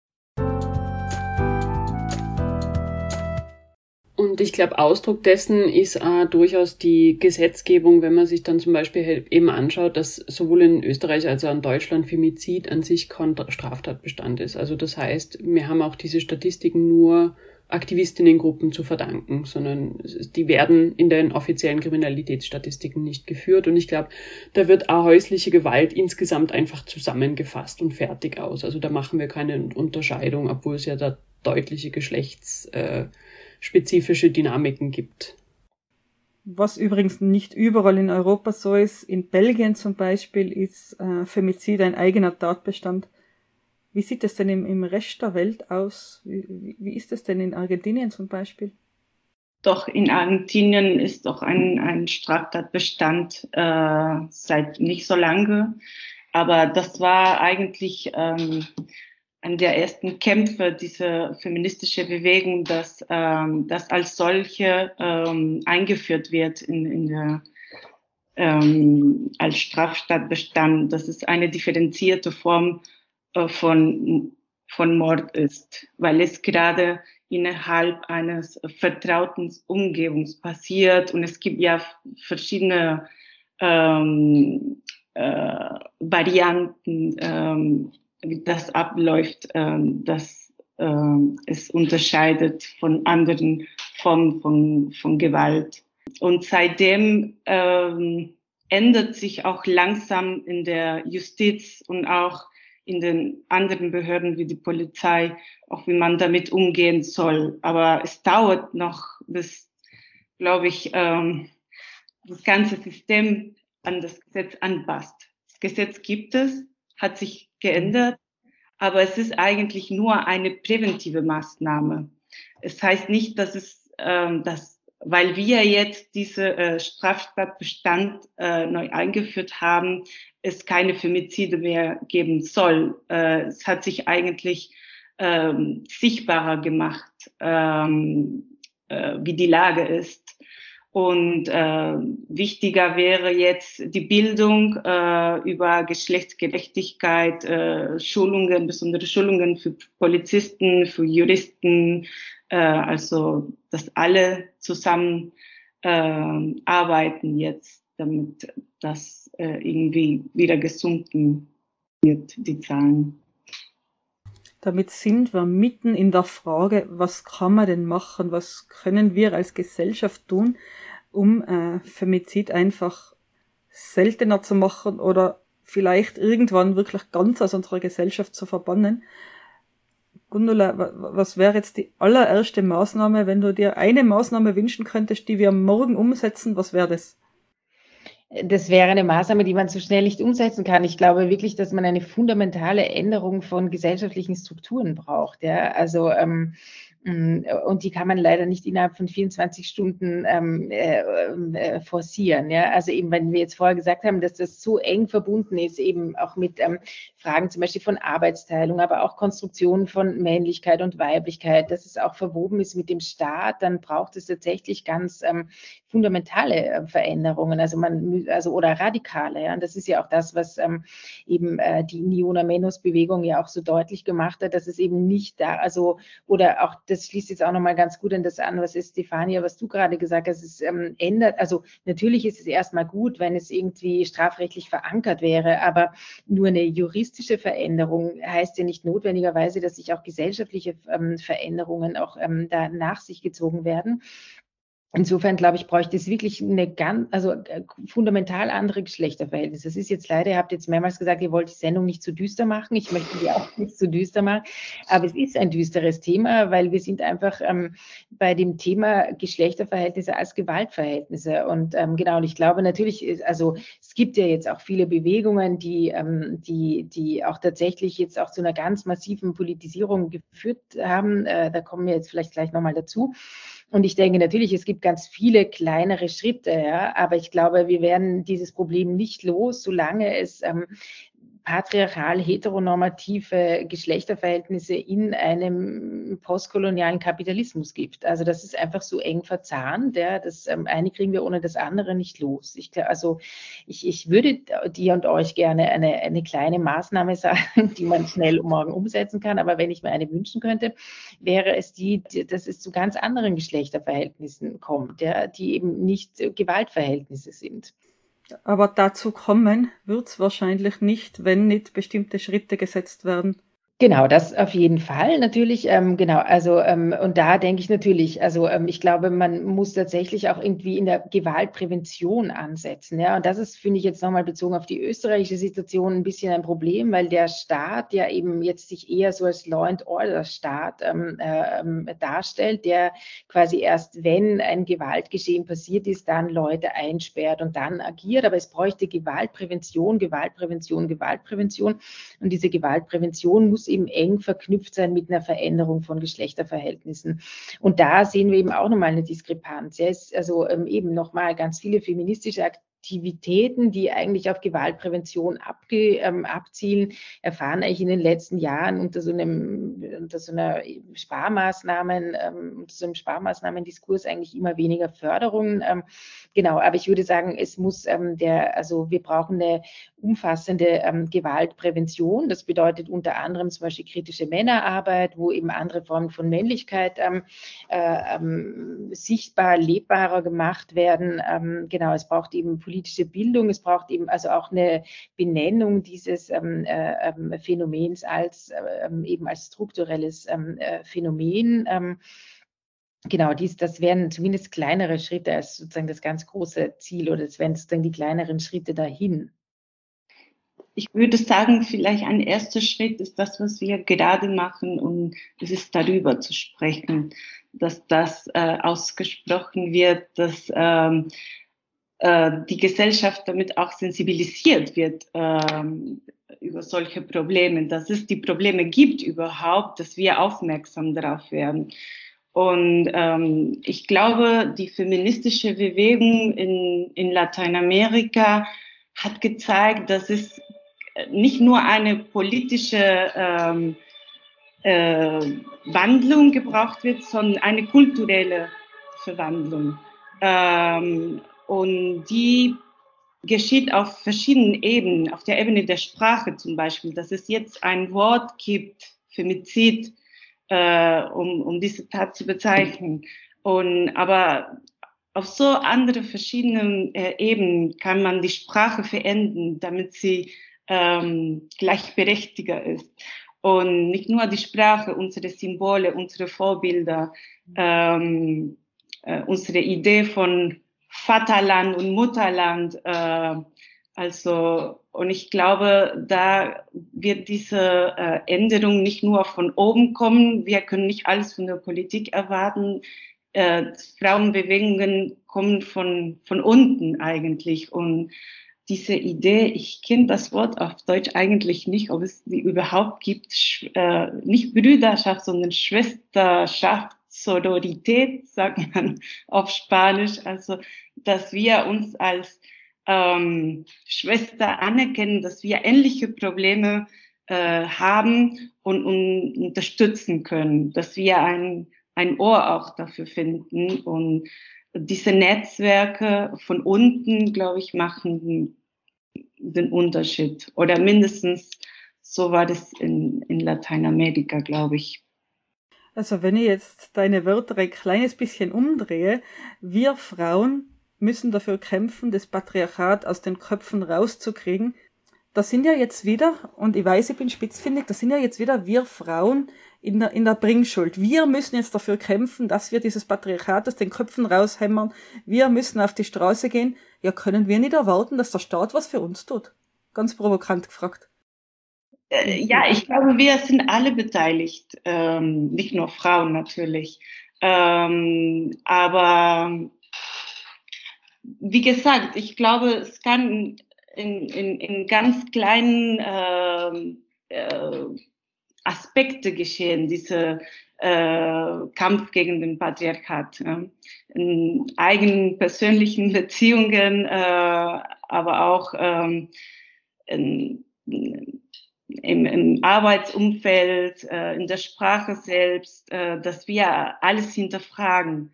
Ich glaube, Ausdruck dessen ist äh, durchaus die Gesetzgebung, wenn man sich dann zum Beispiel halt eben anschaut, dass sowohl in Österreich als auch in Deutschland Femizid an sich kein Straftatbestand ist. Also das heißt, wir haben auch diese Statistiken nur Aktivistinnengruppen zu verdanken, sondern die werden in den offiziellen Kriminalitätsstatistiken nicht geführt. Und ich glaube, da wird auch häusliche Gewalt insgesamt einfach zusammengefasst und fertig aus. Also da machen wir keine Unterscheidung, obwohl es ja da deutliche Geschlechts äh, spezifische Dynamiken gibt. Was übrigens nicht überall in Europa so ist, in Belgien zum Beispiel ist äh, Femizid ein eigener Tatbestand. Wie sieht es denn im, im Rest der Welt aus? Wie, wie ist es denn in Argentinien zum Beispiel? Doch in Argentinien ist doch ein, ein Straftatbestand äh, seit nicht so lange. Aber das war eigentlich ähm, an der ersten Kämpfe dieser feministische Bewegung, dass ähm, das als solche ähm, eingeführt wird in, in der ähm, als Straftatbestand, dass es eine differenzierte Form äh, von, von Mord ist, weil es gerade innerhalb eines vertrauten Umgebungs passiert und es gibt ja verschiedene ähm, äh, Varianten, ähm, wie das abläuft, ähm, dass äh, es unterscheidet von anderen Formen von, von Gewalt. Und seitdem ähm, ändert sich auch langsam in der Justiz und auch in den anderen Behörden wie die Polizei, auch wie man damit umgehen soll. Aber es dauert noch, bis, glaube ich, ähm, das ganze System an das Gesetz anpasst. Das Gesetz gibt es, hat sich geändert, aber es ist eigentlich nur eine präventive Maßnahme. Es heißt nicht, dass es, ähm, dass, weil wir jetzt diese äh, Straftatbestand äh, neu eingeführt haben, es keine Femizide mehr geben soll. Äh, es hat sich eigentlich ähm, sichtbarer gemacht, ähm, äh, wie die Lage ist. Und äh, wichtiger wäre jetzt die Bildung äh, über Geschlechtsgerechtigkeit, äh, Schulungen, besondere Schulungen für Polizisten, für Juristen, äh, also dass alle zusammen äh, arbeiten jetzt, damit das äh, irgendwie wieder gesunken wird, die Zahlen. Damit sind wir mitten in der Frage, was kann man denn machen, was können wir als Gesellschaft tun, um äh, Femizid einfach seltener zu machen oder vielleicht irgendwann wirklich ganz aus unserer Gesellschaft zu verbannen. Gundula, was wäre jetzt die allererste Maßnahme, wenn du dir eine Maßnahme wünschen könntest, die wir morgen umsetzen, was wäre das? Das wäre eine Maßnahme, die man so schnell nicht umsetzen kann. Ich glaube wirklich, dass man eine fundamentale Änderung von gesellschaftlichen Strukturen braucht. Ja? Also ähm, Mm, und die kann man leider nicht innerhalb von 24 Stunden ähm, äh, äh, forcieren. Ja? Also eben, wenn wir jetzt vorher gesagt haben, dass das so eng verbunden ist, eben auch mit ähm, Fragen zum Beispiel von Arbeitsteilung, aber auch Konstruktionen von Männlichkeit und Weiblichkeit, dass es auch verwoben ist mit dem Staat, dann braucht es tatsächlich ganz ähm, fundamentale äh, Veränderungen, also man, also oder radikale. Ja? Und das ist ja auch das, was ähm, eben äh, die Niona Menos Bewegung ja auch so deutlich gemacht hat, dass es eben nicht da, also oder auch das schließt jetzt auch nochmal ganz gut an das an, was ist, Stefania, was du gerade gesagt hast, es ähm, ändert, also natürlich ist es erstmal gut, wenn es irgendwie strafrechtlich verankert wäre, aber nur eine juristische Veränderung heißt ja nicht notwendigerweise, dass sich auch gesellschaftliche ähm, Veränderungen auch ähm, da nach sich gezogen werden. Insofern glaube ich, bräuchte es wirklich eine ganz, also äh, fundamental andere Geschlechterverhältnisse. Das ist jetzt leider, ihr habt jetzt mehrmals gesagt, ihr wollt die Sendung nicht zu düster machen. Ich möchte die auch nicht zu düster machen. Aber es ist ein düsteres Thema, weil wir sind einfach ähm, bei dem Thema Geschlechterverhältnisse als Gewaltverhältnisse. Und ähm, genau, und ich glaube natürlich, ist, also es gibt ja jetzt auch viele Bewegungen, die, ähm, die, die auch tatsächlich jetzt auch zu einer ganz massiven Politisierung geführt haben. Äh, da kommen wir jetzt vielleicht gleich nochmal dazu. Und ich denke natürlich, es gibt ganz viele kleinere Schritte, ja, aber ich glaube, wir werden dieses Problem nicht los, solange es ähm, patriarchal heteronormative Geschlechterverhältnisse in einem postkolonialen Kapitalismus gibt. Also das ist einfach so eng verzahnt, ja, das ähm, eine kriegen wir ohne das andere nicht los. Ich, also ich, ich würde dir und euch gerne eine, eine kleine Maßnahme sagen, die man schnell morgen umsetzen kann, aber wenn ich mir eine wünschen könnte, wäre es die, dass es zu ganz anderen Geschlechterverhältnissen kommt, ja, die eben nicht Gewaltverhältnisse sind. Aber dazu kommen wird es wahrscheinlich nicht, wenn nicht bestimmte Schritte gesetzt werden. Genau, das auf jeden Fall natürlich. Ähm, genau, also ähm, und da denke ich natürlich, also ähm, ich glaube, man muss tatsächlich auch irgendwie in der Gewaltprävention ansetzen. Ja, und das ist, finde ich jetzt nochmal bezogen auf die österreichische Situation ein bisschen ein Problem, weil der Staat ja eben jetzt sich eher so als Law and Order Staat ähm, äh, darstellt, der quasi erst, wenn ein Gewaltgeschehen passiert ist, dann Leute einsperrt und dann agiert. Aber es bräuchte Gewaltprävention, Gewaltprävention, Gewaltprävention und diese Gewaltprävention muss eben eng verknüpft sein mit einer Veränderung von Geschlechterverhältnissen. Und da sehen wir eben auch nochmal eine Diskrepanz. Ja, also ähm, eben nochmal ganz viele feministische Aktivitäten, die eigentlich auf Gewaltprävention abge, ähm, abzielen, erfahren eigentlich in den letzten Jahren unter so einem unter so einer Sparmaßnahmen, ähm, unter so einem Sparmaßnahmendiskurs eigentlich immer weniger Förderung. Ähm, genau, aber ich würde sagen, es muss ähm, der, also wir brauchen eine umfassende ähm, Gewaltprävention. Das bedeutet unter anderem zum Beispiel kritische Männerarbeit, wo eben andere Formen von Männlichkeit ähm, äh, sichtbar, lebbarer gemacht werden. Genau, es braucht eben politische Bildung, es braucht eben also auch eine Benennung dieses ähm, äh, ähm, Phänomens als äh, eben als strukturelles äh, Phänomen. Genau, dies, das wären zumindest kleinere Schritte als sozusagen das ganz große Ziel oder das wären sozusagen die kleineren Schritte dahin. Ich würde sagen, vielleicht ein erster Schritt ist das, was wir gerade machen, und es ist darüber zu sprechen, dass das äh, ausgesprochen wird, dass ähm, äh, die Gesellschaft damit auch sensibilisiert wird ähm, über solche Probleme, dass es die Probleme gibt überhaupt, dass wir aufmerksam darauf werden. Und ähm, ich glaube, die feministische Bewegung in, in Lateinamerika hat gezeigt, dass es nicht nur eine politische ähm, äh, Wandlung gebraucht wird, sondern eine kulturelle Verwandlung. Ähm, und die geschieht auf verschiedenen Ebenen, auf der Ebene der Sprache zum Beispiel, dass es jetzt ein Wort gibt, Femizid, äh, um, um diese Tat zu bezeichnen. Und, aber auf so andere verschiedenen äh, Ebenen kann man die Sprache verändern, damit sie ähm, gleichberechtiger ist. Und nicht nur die Sprache, unsere Symbole, unsere Vorbilder, ähm, äh, unsere Idee von Vaterland und Mutterland. Äh, also, und ich glaube, da wird diese äh, Änderung nicht nur von oben kommen. Wir können nicht alles von der Politik erwarten. Äh, Frauenbewegungen kommen von, von unten eigentlich. Und diese Idee, ich kenne das Wort auf Deutsch eigentlich nicht, ob es die überhaupt gibt, äh, nicht Brüderschaft, sondern Schwesterschaft, Sororität, sagt man auf Spanisch, also dass wir uns als ähm, Schwester anerkennen, dass wir ähnliche Probleme äh, haben und, und unterstützen können, dass wir ein, ein Ohr auch dafür finden und diese Netzwerke von unten, glaube ich, machen den Unterschied. Oder mindestens so war das in, in Lateinamerika, glaube ich. Also wenn ich jetzt deine Wörter ein kleines bisschen umdrehe, wir Frauen müssen dafür kämpfen, das Patriarchat aus den Köpfen rauszukriegen. Das sind ja jetzt wieder, und ich weiß, ich bin spitzfindig, das sind ja jetzt wieder wir Frauen in der, in der Bringschuld. Wir müssen jetzt dafür kämpfen, dass wir dieses Patriarchat aus den Köpfen raushämmern. Wir müssen auf die Straße gehen. Ja, können wir nicht erwarten, dass der Staat was für uns tut? Ganz provokant gefragt. Äh, ja, ich glaube, wir sind alle beteiligt, ähm, nicht nur Frauen natürlich. Ähm, aber wie gesagt, ich glaube, es kann in, in, in ganz kleinen äh, äh, Aspekte geschehen, diese äh, Kampf gegen den Patriarchat. Ja. In eigenen persönlichen Beziehungen, äh, aber auch ähm, in, im, im Arbeitsumfeld, äh, in der Sprache selbst, äh, dass wir alles hinterfragen.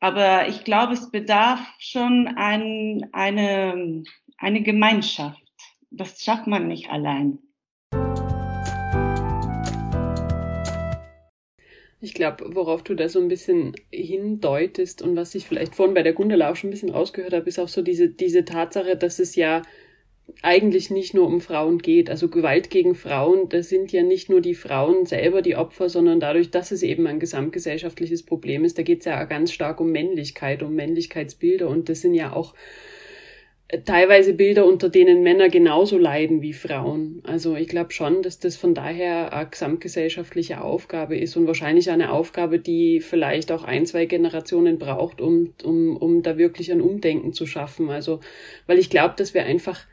Aber ich glaube, es bedarf schon ein, eine, eine Gemeinschaft. Das schafft man nicht allein. Ich glaube, worauf du da so ein bisschen hindeutest und was ich vielleicht vorhin bei der Gundela auch schon ein bisschen rausgehört habe, ist auch so diese, diese Tatsache, dass es ja eigentlich nicht nur um Frauen geht. Also Gewalt gegen Frauen, das sind ja nicht nur die Frauen selber die Opfer, sondern dadurch, dass es eben ein gesamtgesellschaftliches Problem ist, da geht es ja ganz stark um Männlichkeit, um Männlichkeitsbilder und das sind ja auch teilweise Bilder, unter denen Männer genauso leiden wie Frauen. Also ich glaube schon, dass das von daher eine gesamtgesellschaftliche Aufgabe ist und wahrscheinlich eine Aufgabe, die vielleicht auch ein, zwei Generationen braucht, um, um, um da wirklich ein Umdenken zu schaffen. Also, weil ich glaube, dass wir einfach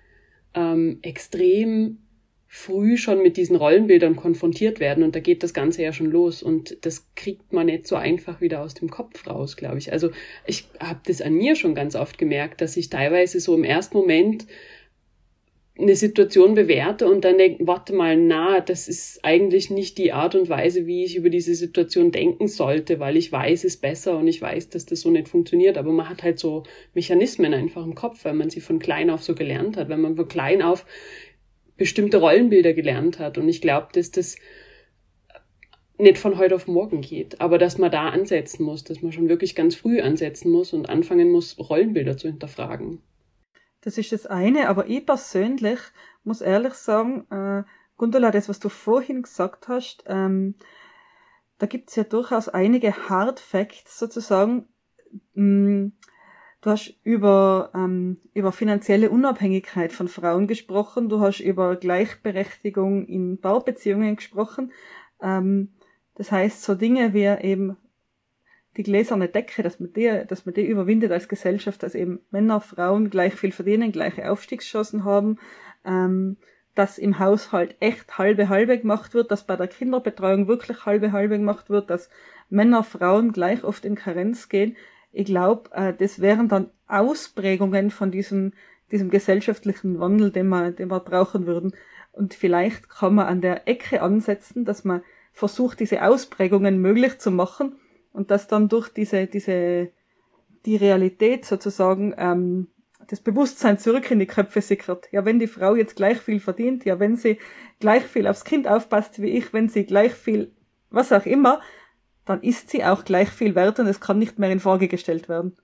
ähm, extrem früh schon mit diesen Rollenbildern konfrontiert werden und da geht das Ganze ja schon los und das kriegt man nicht so einfach wieder aus dem Kopf raus, glaube ich. Also ich habe das an mir schon ganz oft gemerkt, dass ich teilweise so im ersten Moment eine Situation bewerte und dann denke, warte mal, na, das ist eigentlich nicht die Art und Weise, wie ich über diese Situation denken sollte, weil ich weiß es besser und ich weiß, dass das so nicht funktioniert. Aber man hat halt so Mechanismen einfach im Kopf, weil man sie von klein auf so gelernt hat, wenn man von klein auf bestimmte Rollenbilder gelernt hat. Und ich glaube, dass das nicht von heute auf morgen geht, aber dass man da ansetzen muss, dass man schon wirklich ganz früh ansetzen muss und anfangen muss, Rollenbilder zu hinterfragen. Das ist das eine, aber ich persönlich muss ehrlich sagen, äh, Gundula, das, was du vorhin gesagt hast, ähm, da gibt's ja durchaus einige Hard Facts sozusagen. Mm, du hast über, ähm, über finanzielle Unabhängigkeit von Frauen gesprochen, du hast über Gleichberechtigung in Baubeziehungen gesprochen. Ähm, das heißt, so Dinge wie eben die gläserne Decke, dass man die, dass man die überwindet als Gesellschaft, dass eben Männer, Frauen gleich viel verdienen, gleiche Aufstiegschancen haben, ähm, dass im Haushalt echt halbe halbe gemacht wird, dass bei der Kinderbetreuung wirklich halbe halbe gemacht wird, dass Männer, Frauen gleich oft in Karenz gehen. Ich glaube, äh, das wären dann Ausprägungen von diesem, diesem gesellschaftlichen Wandel, den wir, den wir brauchen würden. Und vielleicht kann man an der Ecke ansetzen, dass man versucht, diese Ausprägungen möglich zu machen und dass dann durch diese, diese, die Realität sozusagen ähm, das Bewusstsein zurück in die Köpfe sickert. Ja, wenn die Frau jetzt gleich viel verdient, ja, wenn sie gleich viel aufs Kind aufpasst wie ich, wenn sie gleich viel, was auch immer, dann ist sie auch gleich viel wert und es kann nicht mehr in Frage gestellt werden.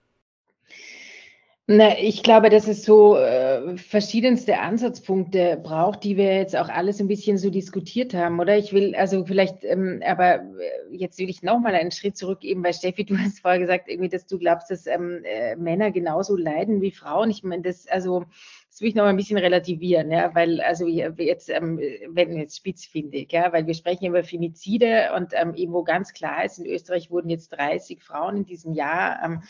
Na, ich glaube, dass es so äh, verschiedenste Ansatzpunkte braucht, die wir jetzt auch alles ein bisschen so diskutiert haben, oder? Ich will, also vielleicht, ähm, aber äh, jetzt will ich nochmal einen Schritt zurückgeben, weil Steffi, du hast vorher gesagt, irgendwie, dass du glaubst, dass ähm, äh, Männer genauso leiden wie Frauen. Ich meine, das, also das will ich noch ein bisschen relativieren, ja, weil also jetzt, ähm, wenn jetzt spitzfindig, ja, weil wir sprechen über Femizide und ähm, eben wo ganz klar ist, in Österreich wurden jetzt 30 Frauen in diesem Jahr ähm,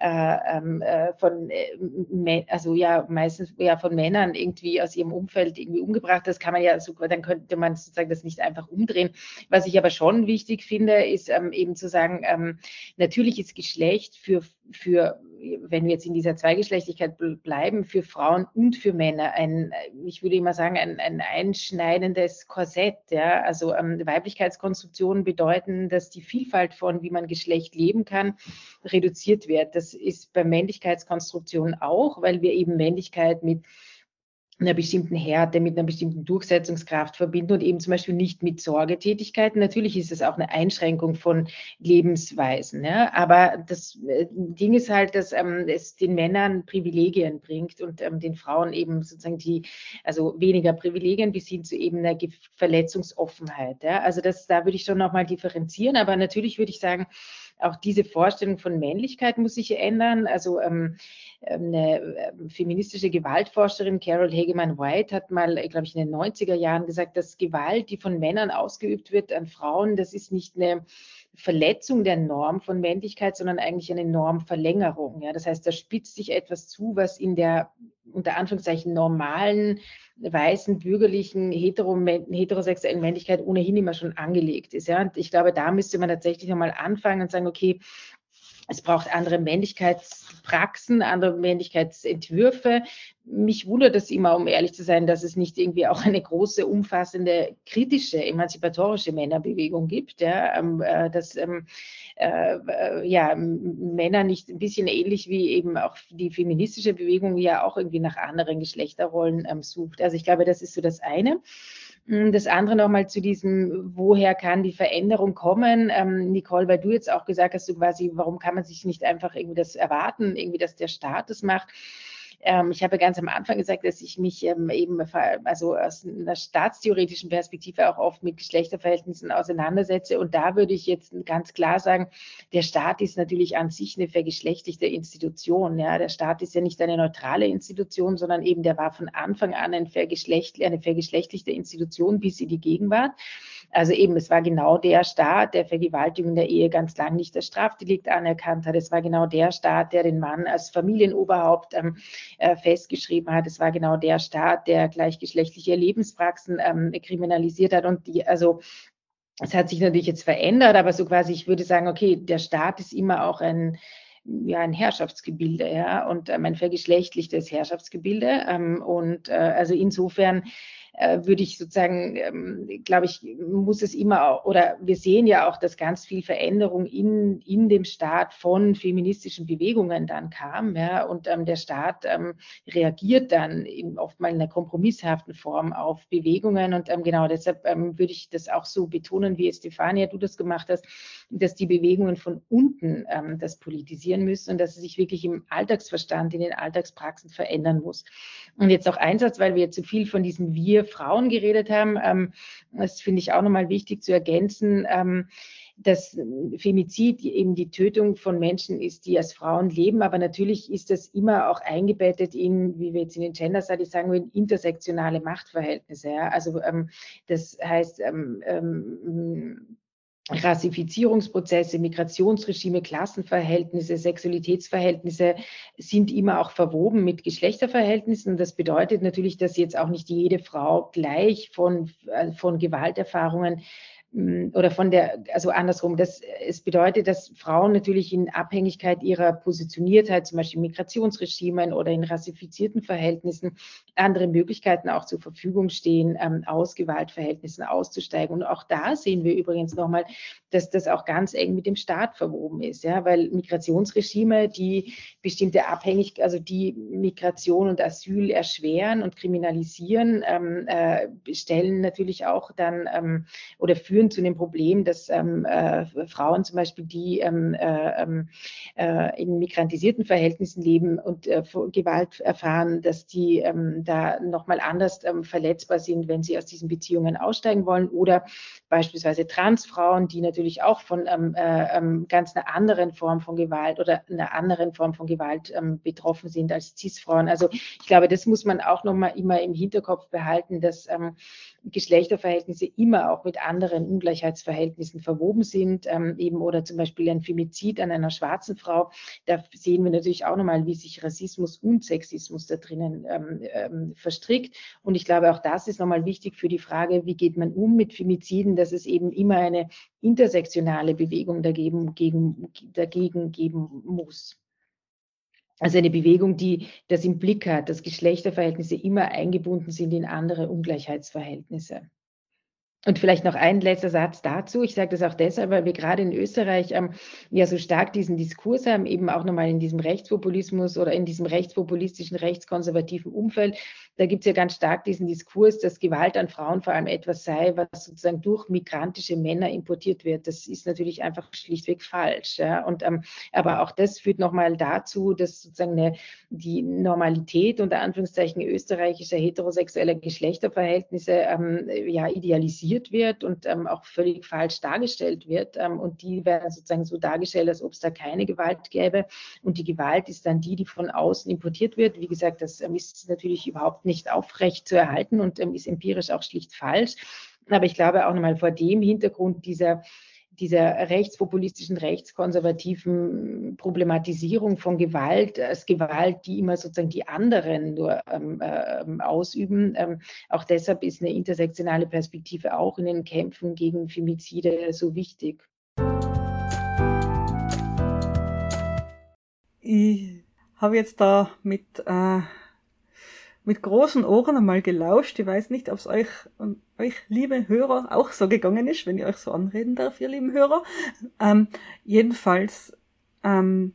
äh, ähm, äh, von, äh, also ja, meistens ja von Männern irgendwie aus ihrem Umfeld irgendwie umgebracht. Das kann man ja, so, dann könnte man sozusagen das nicht einfach umdrehen. Was ich aber schon wichtig finde, ist ähm, eben zu sagen, ähm, natürlich ist Geschlecht für, für wenn wir jetzt in dieser Zweigeschlechtlichkeit bleiben, für Frauen und für Männer ein, ich würde immer sagen, ein, ein einschneidendes Korsett. Ja? Also ähm, Weiblichkeitskonstruktionen bedeuten, dass die Vielfalt von, wie man Geschlecht leben kann, reduziert wird. Das ist bei Männlichkeitskonstruktionen auch, weil wir eben Männlichkeit mit einer bestimmten Härte, mit einer bestimmten Durchsetzungskraft verbinden und eben zum Beispiel nicht mit Sorgetätigkeiten. Natürlich ist es auch eine Einschränkung von Lebensweisen. Ja? Aber das äh, Ding ist halt, dass ähm, es den Männern Privilegien bringt und ähm, den Frauen eben sozusagen die, also weniger Privilegien bis hin zu eben einer Verletzungsoffenheit. Ja? Also das, da würde ich schon nochmal differenzieren. Aber natürlich würde ich sagen, auch diese Vorstellung von Männlichkeit muss sich ändern. Also ähm, eine ähm, feministische Gewaltforscherin, Carol Hegemann-White, hat mal, glaube ich, in den 90er Jahren gesagt, dass Gewalt, die von Männern ausgeübt wird an Frauen, das ist nicht eine Verletzung der Norm von Männlichkeit, sondern eigentlich eine Normverlängerung. Ja? Das heißt, da spitzt sich etwas zu, was in der unter Anführungszeichen normalen, weißen, bürgerlichen, hetero, heterosexuellen Männlichkeit ohnehin immer schon angelegt ist. Ja? Und ich glaube, da müsste man tatsächlich nochmal anfangen und sagen, okay, es braucht andere Männlichkeitspraxen, andere Männlichkeitsentwürfe. Mich wundert es immer, um ehrlich zu sein, dass es nicht irgendwie auch eine große, umfassende, kritische, emanzipatorische Männerbewegung gibt. Ja, ähm, äh, dass ähm, äh, äh ja, Männer nicht ein bisschen ähnlich wie eben auch die feministische Bewegung ja auch irgendwie nach anderen Geschlechterrollen ähm, sucht. Also ich glaube, das ist so das eine. Hm, das andere nochmal zu diesem, woher kann die Veränderung kommen? Ähm, Nicole, weil du jetzt auch gesagt hast, du quasi, warum kann man sich nicht einfach irgendwie das erwarten, irgendwie, dass der Staat das macht? Ähm, ich habe ganz am Anfang gesagt, dass ich mich ähm, eben also aus einer staatstheoretischen Perspektive auch oft mit Geschlechterverhältnissen auseinandersetze. Und da würde ich jetzt ganz klar sagen, der Staat ist natürlich an sich eine vergeschlechtlichte Institution. Ja, der Staat ist ja nicht eine neutrale Institution, sondern eben der war von Anfang an ein vergeschlecht, eine vergeschlechtlichte Institution bis in die Gegenwart. Also eben, es war genau der Staat, der Vergewaltigung der Ehe ganz lang nicht als Strafdelikt anerkannt hat. Es war genau der Staat, der den Mann als Familienoberhaupt ähm, äh, festgeschrieben hat. Es war genau der Staat, der gleichgeschlechtliche Lebenspraxen ähm, kriminalisiert hat. Und die, also es hat sich natürlich jetzt verändert, aber so quasi, ich würde sagen, okay, der Staat ist immer auch ein ja ein Herrschaftsgebilde, ja, und ähm, ein vergeschlechtlichtes Herrschaftsgebilde. Ähm, und äh, also insofern äh, würde ich sozusagen, ähm, glaube ich, muss es immer auch, oder wir sehen ja auch, dass ganz viel Veränderung in, in dem Staat von feministischen Bewegungen dann kam. Ja, und ähm, der Staat ähm, reagiert dann in, oft mal in einer kompromisshaften Form auf Bewegungen. Und ähm, genau deshalb ähm, würde ich das auch so betonen, wie Stefania, du das gemacht hast, dass die Bewegungen von unten ähm, das politisieren müssen und dass es sich wirklich im Alltagsverstand, in den Alltagspraxen verändern muss. Und jetzt auch Einsatz, weil wir zu viel von diesem Wir Frauen geredet haben. Ähm, das finde ich auch nochmal wichtig zu ergänzen. Ähm, dass Femizid eben die Tötung von Menschen ist, die als Frauen leben, aber natürlich ist das immer auch eingebettet in, wie wir jetzt in den Gender Studies sagen würden, intersektionale Machtverhältnisse. Ja? Also ähm, das heißt, ähm, ähm, Rassifizierungsprozesse, Migrationsregime, Klassenverhältnisse, Sexualitätsverhältnisse sind immer auch verwoben mit Geschlechterverhältnissen. Das bedeutet natürlich, dass jetzt auch nicht jede Frau gleich von, äh, von Gewalterfahrungen oder von der, also andersrum, das, es bedeutet, dass Frauen natürlich in Abhängigkeit ihrer Positioniertheit, zum Beispiel Migrationsregimen oder in rassifizierten Verhältnissen, andere Möglichkeiten auch zur Verfügung stehen, ähm, aus Gewaltverhältnissen auszusteigen. Und auch da sehen wir übrigens nochmal, dass das auch ganz eng mit dem Staat verwoben ist, ja, weil Migrationsregime, die bestimmte Abhängigkeit, also die Migration und Asyl erschweren und kriminalisieren, ähm, äh, stellen natürlich auch dann ähm, oder führen führen zu dem Problem, dass ähm, äh, Frauen zum Beispiel, die ähm, äh, ähm, äh, in migrantisierten Verhältnissen leben und äh, Gewalt erfahren, dass die ähm, da nochmal anders ähm, verletzbar sind, wenn sie aus diesen Beziehungen aussteigen wollen oder beispielsweise Transfrauen, die natürlich auch von ähm, äh, ganz einer anderen Form von Gewalt oder einer anderen Form von Gewalt betroffen sind als Cis-Frauen. Also ich glaube, das muss man auch nochmal immer im Hinterkopf behalten, dass Geschlechterverhältnisse immer auch mit anderen Ungleichheitsverhältnissen verwoben sind, ähm, eben oder zum Beispiel ein Femizid an einer schwarzen Frau. Da sehen wir natürlich auch nochmal, wie sich Rassismus und Sexismus da drinnen ähm, ähm, verstrickt. Und ich glaube, auch das ist nochmal wichtig für die Frage, wie geht man um mit Femiziden, dass es eben immer eine intersektionale Bewegung dagegen, gegen, dagegen geben muss. Also eine Bewegung, die das im Blick hat, dass Geschlechterverhältnisse immer eingebunden sind in andere Ungleichheitsverhältnisse. Und vielleicht noch ein letzter Satz dazu. Ich sage das auch deshalb, weil wir gerade in Österreich ähm, ja so stark diesen Diskurs haben, eben auch nochmal in diesem Rechtspopulismus oder in diesem rechtspopulistischen, rechtskonservativen Umfeld. Da gibt es ja ganz stark diesen Diskurs, dass Gewalt an Frauen vor allem etwas sei, was sozusagen durch migrantische Männer importiert wird. Das ist natürlich einfach schlichtweg falsch. Ja? Und, ähm, aber auch das führt nochmal dazu, dass sozusagen eine, die Normalität unter Anführungszeichen österreichischer heterosexueller Geschlechterverhältnisse ähm, ja idealisiert wird und ähm, auch völlig falsch dargestellt wird. Ähm, und die werden sozusagen so dargestellt, als ob es da keine Gewalt gäbe. Und die Gewalt ist dann die, die von außen importiert wird. Wie gesagt, das ähm, ist natürlich überhaupt nicht aufrecht zu erhalten und ähm, ist empirisch auch schlicht falsch. Aber ich glaube auch nochmal vor dem Hintergrund dieser dieser rechtspopulistischen, rechtskonservativen Problematisierung von Gewalt als Gewalt, die immer sozusagen die anderen nur ähm, äh, ausüben. Ähm, auch deshalb ist eine intersektionale Perspektive auch in den Kämpfen gegen Femizide so wichtig. Ich habe jetzt da mit äh, mit großen Ohren einmal gelauscht. Ich weiß nicht, ob es euch euch, liebe Hörer, auch so gegangen ist, wenn ich euch so anreden darf, ihr lieben Hörer. Ähm, jedenfalls, ähm,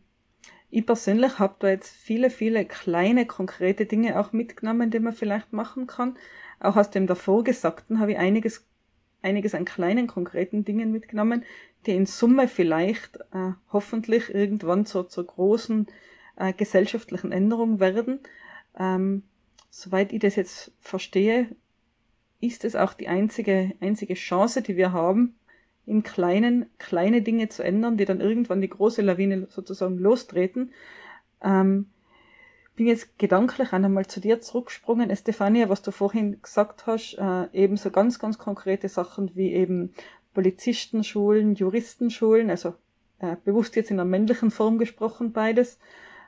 ich persönlich habe da jetzt viele, viele kleine, konkrete Dinge auch mitgenommen, die man vielleicht machen kann. Auch aus dem davor Gesagten habe ich einiges, einiges an kleinen, konkreten Dingen mitgenommen, die in Summe vielleicht äh, hoffentlich irgendwann so zur großen äh, gesellschaftlichen Änderung werden. Ähm, soweit ich das jetzt verstehe, ist es auch die einzige, einzige Chance, die wir haben, im Kleinen kleine Dinge zu ändern, die dann irgendwann die große Lawine sozusagen lostreten. Ähm, bin jetzt gedanklich auch nochmal zu dir zurückgesprungen, Estefania, was du vorhin gesagt hast, äh, eben so ganz, ganz konkrete Sachen wie eben Polizistenschulen, Juristenschulen, also äh, bewusst jetzt in einer männlichen Form gesprochen beides,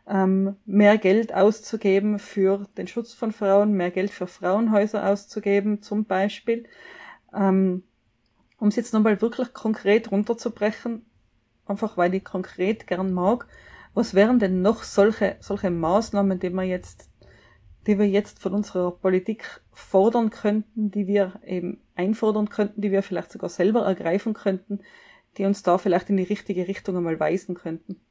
mehr Geld auszugeben für den Schutz von Frauen, mehr Geld für Frauenhäuser auszugeben, zum Beispiel. Ähm, um es jetzt nochmal wirklich konkret runterzubrechen, einfach weil ich konkret gern mag, was wären denn noch solche, solche Maßnahmen, die wir jetzt, die wir jetzt von unserer Politik fordern könnten, die wir eben einfordern könnten, die wir vielleicht sogar selber ergreifen könnten, die uns da vielleicht in die richtige Richtung einmal weisen könnten?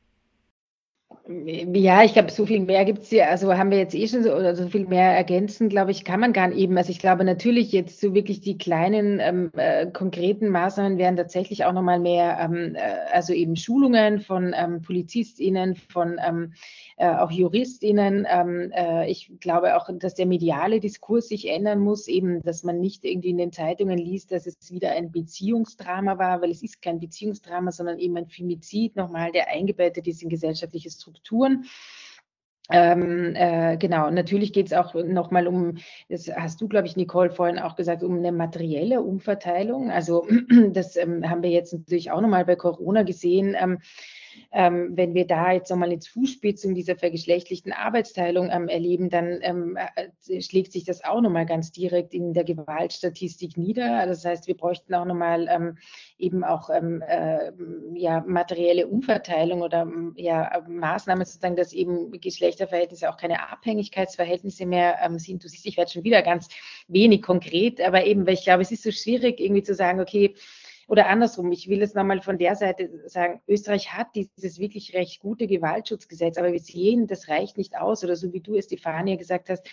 Ja, ich glaube, so viel mehr gibt es hier, also haben wir jetzt eh schon so, oder so viel mehr ergänzen, glaube ich, kann man gar nicht eben. Also ich glaube natürlich jetzt so wirklich die kleinen ähm, äh, konkreten Maßnahmen wären tatsächlich auch nochmal mehr, ähm, äh, also eben Schulungen von ähm, PolizistInnen, von ähm, äh, auch JuristInnen. Ähm, äh, ich glaube auch, dass der mediale Diskurs sich ändern muss, eben, dass man nicht irgendwie in den Zeitungen liest, dass es wieder ein Beziehungsdrama war, weil es ist kein Beziehungsdrama, sondern eben ein Femizid nochmal, der eingebettet ist in gesellschaftliche Strukturen. Ähm, äh, genau, natürlich geht es auch nochmal um, das hast du, glaube ich, Nicole, vorhin auch gesagt, um eine materielle Umverteilung. Also das ähm, haben wir jetzt natürlich auch nochmal bei Corona gesehen. Ähm, ähm, wenn wir da jetzt nochmal eine Zuspitzung dieser vergeschlechtlichten Arbeitsteilung ähm, erleben, dann ähm, äh, schlägt sich das auch nochmal ganz direkt in der Gewaltstatistik nieder. Das heißt, wir bräuchten auch nochmal ähm, eben auch ähm, äh, ja, materielle Umverteilung oder ähm, ja, Maßnahmen sozusagen, dass eben Geschlechterverhältnisse auch keine Abhängigkeitsverhältnisse mehr sind. Du siehst, ich werde schon wieder ganz wenig konkret, aber eben, weil ich glaube, es ist so schwierig irgendwie zu sagen, okay, oder andersrum, ich will es nochmal von der Seite sagen, Österreich hat dieses wirklich recht gute Gewaltschutzgesetz, aber wir sehen, das reicht nicht aus. Oder so wie du, Stefania, gesagt hast,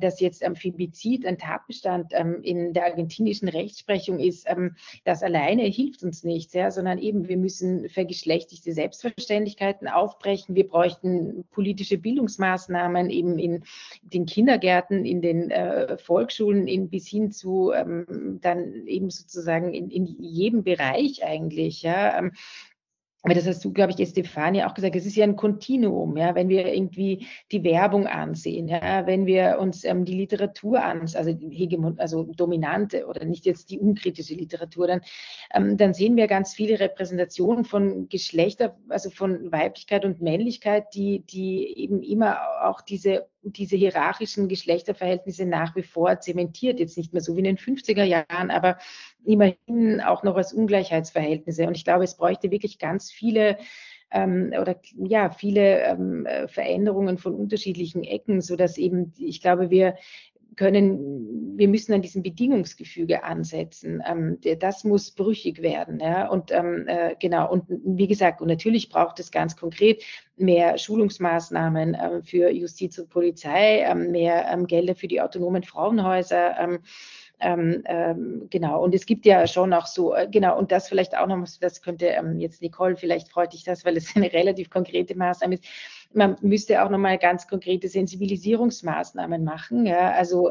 dass jetzt ähm, Femizid ein Tatbestand ähm, in der argentinischen Rechtsprechung ist, ähm, das alleine hilft uns nichts, ja, sondern eben wir müssen vergeschlechtigte Selbstverständlichkeiten aufbrechen. Wir bräuchten politische Bildungsmaßnahmen eben in den Kindergärten, in den äh, Volksschulen, in, bis hin zu ähm, dann eben sozusagen in, in jedem Bereich eigentlich, ja, ähm, aber das hast du, glaube ich, Stefania auch gesagt, es ist ja ein Kontinuum, ja, wenn wir irgendwie die Werbung ansehen, ja, wenn wir uns ähm, die Literatur ansehen, also, Hegemon also dominante oder nicht jetzt die unkritische Literatur, dann, ähm, dann sehen wir ganz viele Repräsentationen von Geschlechter, also von Weiblichkeit und Männlichkeit, die, die eben immer auch diese diese hierarchischen Geschlechterverhältnisse nach wie vor zementiert. Jetzt nicht mehr so wie in den 50er Jahren, aber immerhin auch noch als Ungleichheitsverhältnisse. Und ich glaube, es bräuchte wirklich ganz viele ähm, oder ja, viele ähm, Veränderungen von unterschiedlichen Ecken, so dass eben, ich glaube, wir, können, wir müssen an diesem Bedingungsgefüge ansetzen. Ähm, das muss brüchig werden. Ja? Und ähm, äh, genau, und wie gesagt, und natürlich braucht es ganz konkret mehr Schulungsmaßnahmen äh, für Justiz und Polizei, äh, mehr ähm, Gelder für die autonomen Frauenhäuser. Ähm, ähm, ähm, genau, und es gibt ja schon auch so, äh, genau, und das vielleicht auch noch, das könnte ähm, jetzt Nicole, vielleicht freut dich das, weil es eine relativ konkrete Maßnahme ist man müsste auch nochmal ganz konkrete Sensibilisierungsmaßnahmen machen. Ja, also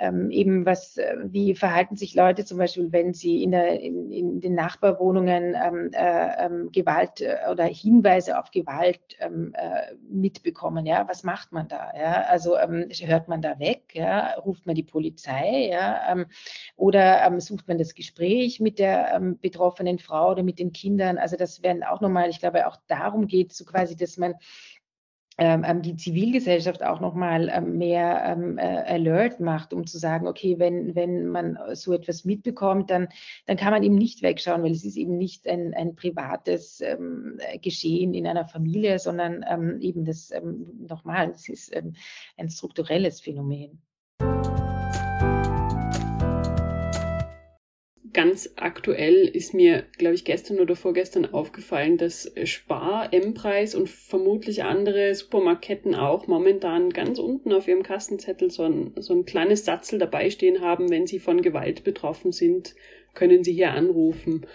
ähm, eben was, äh, wie verhalten sich Leute zum Beispiel, wenn sie in, der, in, in den Nachbarwohnungen ähm, äh, ähm, Gewalt äh, oder Hinweise auf Gewalt ähm, äh, mitbekommen, ja, was macht man da, ja, also ähm, hört man da weg, ja, ruft man die Polizei, ja, ähm, oder sucht man das Gespräch mit der betroffenen Frau oder mit den Kindern, also das werden auch nochmal, ich glaube auch darum geht so quasi, dass man ähm, ähm, die Zivilgesellschaft auch nochmal ähm, mehr ähm, äh, alert macht, um zu sagen, okay, wenn, wenn man so etwas mitbekommt, dann, dann kann man eben nicht wegschauen, weil es ist eben nicht ein, ein privates ähm, Geschehen in einer Familie, sondern ähm, eben das nochmal, es ist ein strukturelles Phänomen. Ganz aktuell ist mir, glaube ich, gestern oder vorgestern aufgefallen, dass Spar, M-Preis und vermutlich andere Supermarktketten auch momentan ganz unten auf ihrem Kassenzettel so ein, so ein kleines Satzel dabei stehen haben, wenn sie von Gewalt betroffen sind, können sie hier anrufen.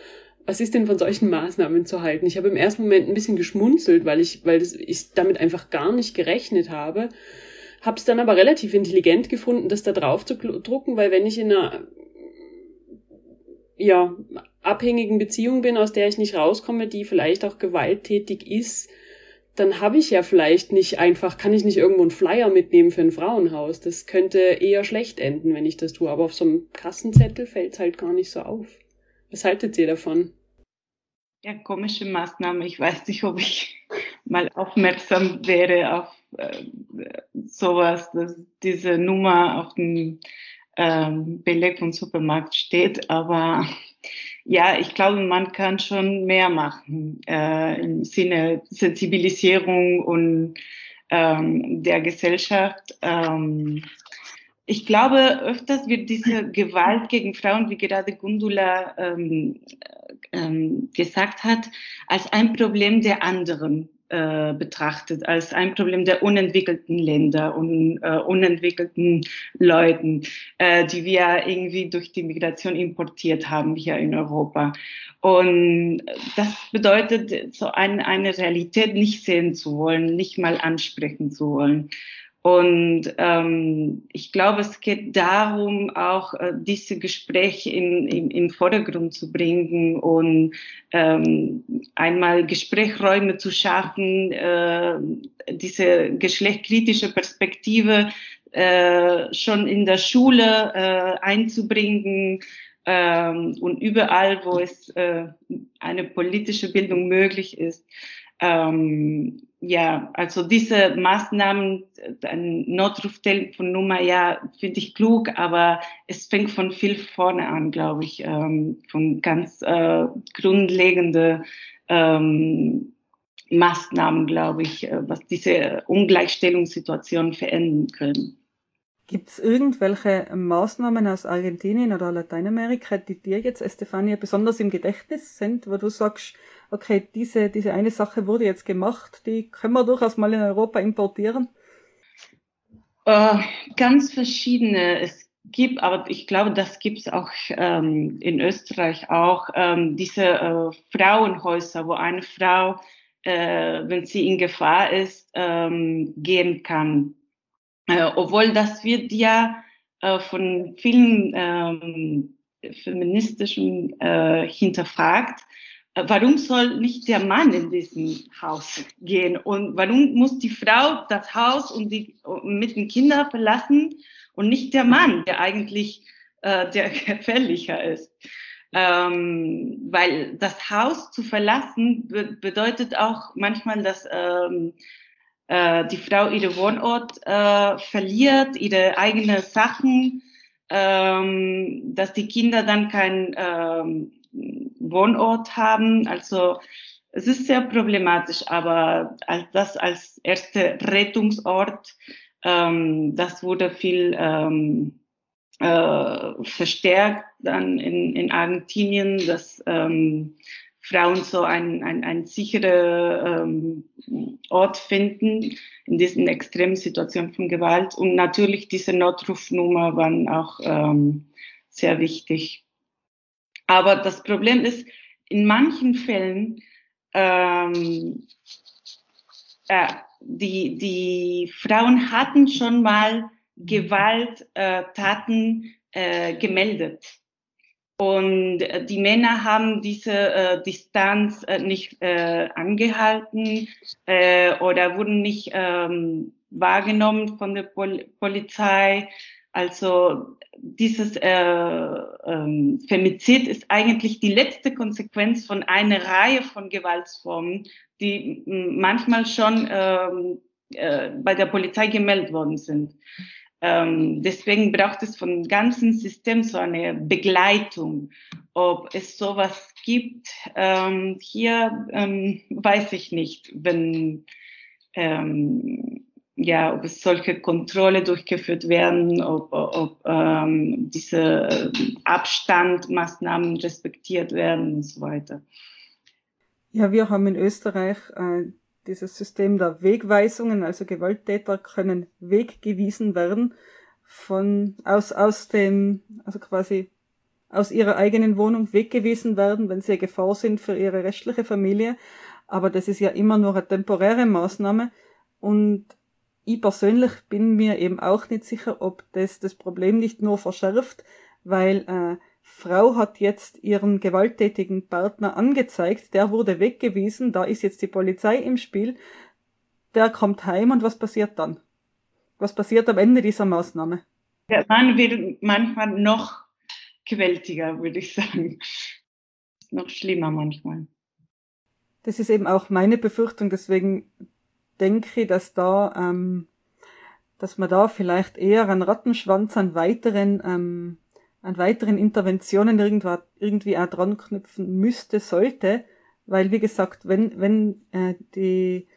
Was ist denn von solchen Maßnahmen zu halten? Ich habe im ersten Moment ein bisschen geschmunzelt, weil ich, weil das, ich damit einfach gar nicht gerechnet habe. Es dann aber relativ intelligent gefunden, das da drauf zu drucken, weil wenn ich in einer ja, abhängigen Beziehung bin, aus der ich nicht rauskomme, die vielleicht auch gewalttätig ist, dann habe ich ja vielleicht nicht einfach, kann ich nicht irgendwo einen Flyer mitnehmen für ein Frauenhaus. Das könnte eher schlecht enden, wenn ich das tue. Aber auf so einem Kassenzettel fällt es halt gar nicht so auf. Was haltet ihr davon? Ja, komische Maßnahme. Ich weiß nicht, ob ich mal aufmerksam wäre auf äh, sowas, dass diese Nummer auf dem ähm, Beleg vom Supermarkt steht, aber ja, ich glaube, man kann schon mehr machen äh, im Sinne Sensibilisierung und ähm, der Gesellschaft. Ähm, ich glaube, öfters wird diese Gewalt gegen Frauen, wie gerade Gundula ähm, ähm, gesagt hat, als ein Problem der anderen äh, betrachtet als ein Problem der unentwickelten Länder und äh, unentwickelten Leuten, äh, die wir irgendwie durch die Migration importiert haben hier in Europa. Und das bedeutet, so ein, eine Realität nicht sehen zu wollen, nicht mal ansprechen zu wollen. Und ähm, ich glaube, es geht darum, auch äh, diese Gespräche in, in, im Vordergrund zu bringen und ähm, einmal Gesprächsräume zu schaffen, äh, diese geschlechtkritische Perspektive äh, schon in der Schule äh, einzubringen ähm, und überall, wo es äh, eine politische Bildung möglich ist. Ähm, ja, also diese Maßnahmen, ein Notruftelefonnummer, ja, finde ich klug, aber es fängt von viel vorne an, glaube ich, ähm, von ganz äh, grundlegende ähm, Maßnahmen, glaube ich, äh, was diese Ungleichstellungssituation verändern können. Gibt es irgendwelche Maßnahmen aus Argentinien oder Lateinamerika, die dir jetzt, Estefania, besonders im Gedächtnis sind, wo du sagst, okay, diese, diese eine Sache wurde jetzt gemacht, die können wir durchaus mal in Europa importieren? Äh, ganz verschiedene. Es gibt, aber ich glaube, das gibt es auch ähm, in Österreich auch, ähm, diese äh, Frauenhäuser, wo eine Frau, äh, wenn sie in Gefahr ist, ähm, gehen kann äh, obwohl das wird ja äh, von vielen ähm, feministischen äh, hinterfragt. Warum soll nicht der Mann in diesem Haus gehen? Und warum muss die Frau das Haus und die, mit den Kindern verlassen und nicht der Mann, der eigentlich äh, der gefährlicher ist? Ähm, weil das Haus zu verlassen be bedeutet auch manchmal, dass ähm, äh, die Frau ihren Wohnort äh, verliert, ihre eigenen Sachen, ähm, dass die Kinder dann keinen ähm, Wohnort haben. Also es ist sehr problematisch, aber das als erster Rettungsort, ähm, das wurde viel ähm, äh, verstärkt dann in, in Argentinien, dass ähm, Frauen so ein, ein, ein sicherer ähm, Ort finden in diesen extremen Situationen von Gewalt. Und natürlich diese Notrufnummer waren auch ähm, sehr wichtig. Aber das Problem ist, in manchen Fällen, ähm, äh, die, die Frauen hatten schon mal Gewalttaten äh, gemeldet. Und äh, die Männer haben diese äh, Distanz äh, nicht äh, angehalten äh, oder wurden nicht ähm, wahrgenommen von der Pol Polizei. Also dieses äh, ähm, Femizid ist eigentlich die letzte Konsequenz von einer Reihe von Gewaltsformen, die manchmal schon ähm, äh, bei der Polizei gemeldet worden sind. Ähm, deswegen braucht es von ganzen System so eine Begleitung. Ob es sowas gibt, ähm, hier ähm, weiß ich nicht, wenn ähm, ja, ob es solche Kontrolle durchgeführt werden, ob, ob ähm, diese Abstandmaßnahmen respektiert werden und so weiter. Ja, wir haben in Österreich äh, dieses System der Wegweisungen, also Gewalttäter können weggewiesen werden von aus aus dem also quasi aus ihrer eigenen Wohnung weggewiesen werden, wenn sie eine Gefahr sind für ihre restliche Familie. Aber das ist ja immer nur eine temporäre Maßnahme. Und ich persönlich bin mir eben auch nicht sicher, ob das das Problem nicht nur verschärft, weil äh, Frau hat jetzt ihren gewalttätigen Partner angezeigt, der wurde weggewiesen, da ist jetzt die Polizei im Spiel, der kommt heim und was passiert dann? Was passiert am Ende dieser Maßnahme? Der Mann wird manchmal noch gewaltiger, würde ich sagen. Noch schlimmer manchmal. Das ist eben auch meine Befürchtung, deswegen denke dass da, ähm, dass man da vielleicht eher einen Rattenschwanz an weiteren ähm, an weiteren Interventionen irgendwo, irgendwie auch dran knüpfen müsste, sollte, weil wie gesagt, wenn, wenn äh, die,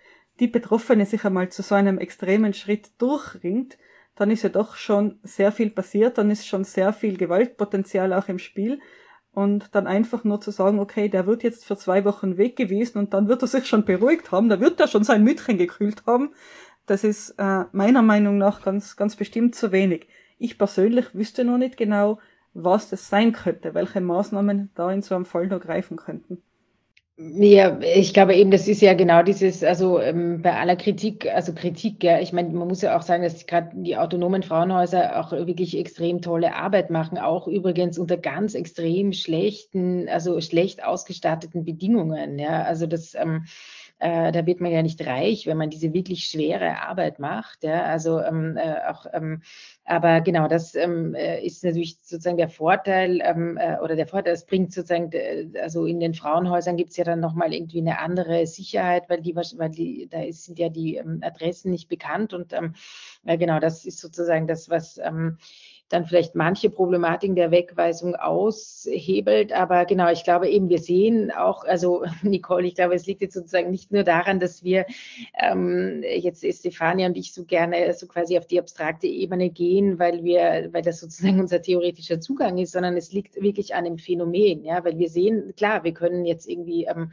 die Betroffene sich einmal zu so einem extremen Schritt durchringt, dann ist ja doch schon sehr viel passiert, dann ist schon sehr viel Gewaltpotenzial auch im Spiel. Und dann einfach nur zu sagen, okay, der wird jetzt für zwei Wochen weggewiesen und dann wird er sich schon beruhigt haben, da wird er schon sein Mütchen gekühlt haben, das ist äh, meiner Meinung nach ganz, ganz bestimmt zu wenig. Ich persönlich wüsste noch nicht genau, was das sein könnte, welche Maßnahmen da in so einem Fall noch greifen könnten. Ja, ich glaube eben, das ist ja genau dieses, also ähm, bei aller Kritik, also Kritik, ja, ich meine, man muss ja auch sagen, dass gerade die autonomen Frauenhäuser auch wirklich extrem tolle Arbeit machen, auch übrigens unter ganz extrem schlechten, also schlecht ausgestatteten Bedingungen, ja, also das, ähm, äh, da wird man ja nicht reich, wenn man diese wirklich schwere Arbeit macht. Ja? Also ähm, äh, auch, ähm, aber genau, das ähm, äh, ist natürlich sozusagen der Vorteil ähm, äh, oder der Vorteil, es bringt sozusagen, also in den Frauenhäusern gibt es ja dann nochmal irgendwie eine andere Sicherheit, weil die, weil die, da sind ja die ähm, Adressen nicht bekannt und ähm, äh, genau, das ist sozusagen das, was ähm, dann vielleicht manche Problematiken der Wegweisung aushebelt. Aber genau, ich glaube eben, wir sehen auch, also Nicole, ich glaube, es liegt jetzt sozusagen nicht nur daran, dass wir ähm, jetzt Stefania und ich so gerne so quasi auf die abstrakte Ebene gehen, weil wir, weil das sozusagen unser theoretischer Zugang ist, sondern es liegt wirklich an dem Phänomen, ja, weil wir sehen, klar, wir können jetzt irgendwie ähm,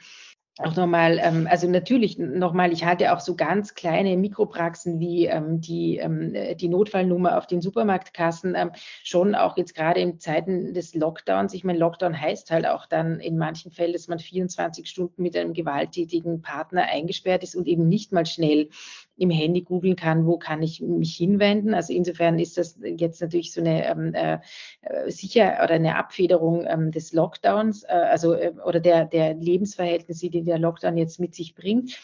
auch nochmal, ähm, also natürlich nochmal, ich halte auch so ganz kleine Mikropraxen wie ähm, die, ähm, die Notfallnummer auf den Supermarktkassen ähm, schon auch jetzt gerade in Zeiten des Lockdowns. Ich meine, Lockdown heißt halt auch dann in manchen Fällen, dass man 24 Stunden mit einem gewalttätigen Partner eingesperrt ist und eben nicht mal schnell im Handy googeln kann, wo kann ich mich hinwenden. Also insofern ist das jetzt natürlich so eine ähm, äh, sicher oder eine Abfederung ähm, des Lockdowns, äh, also äh, oder der, der Lebensverhältnisse, die der Lockdown jetzt mit sich bringt.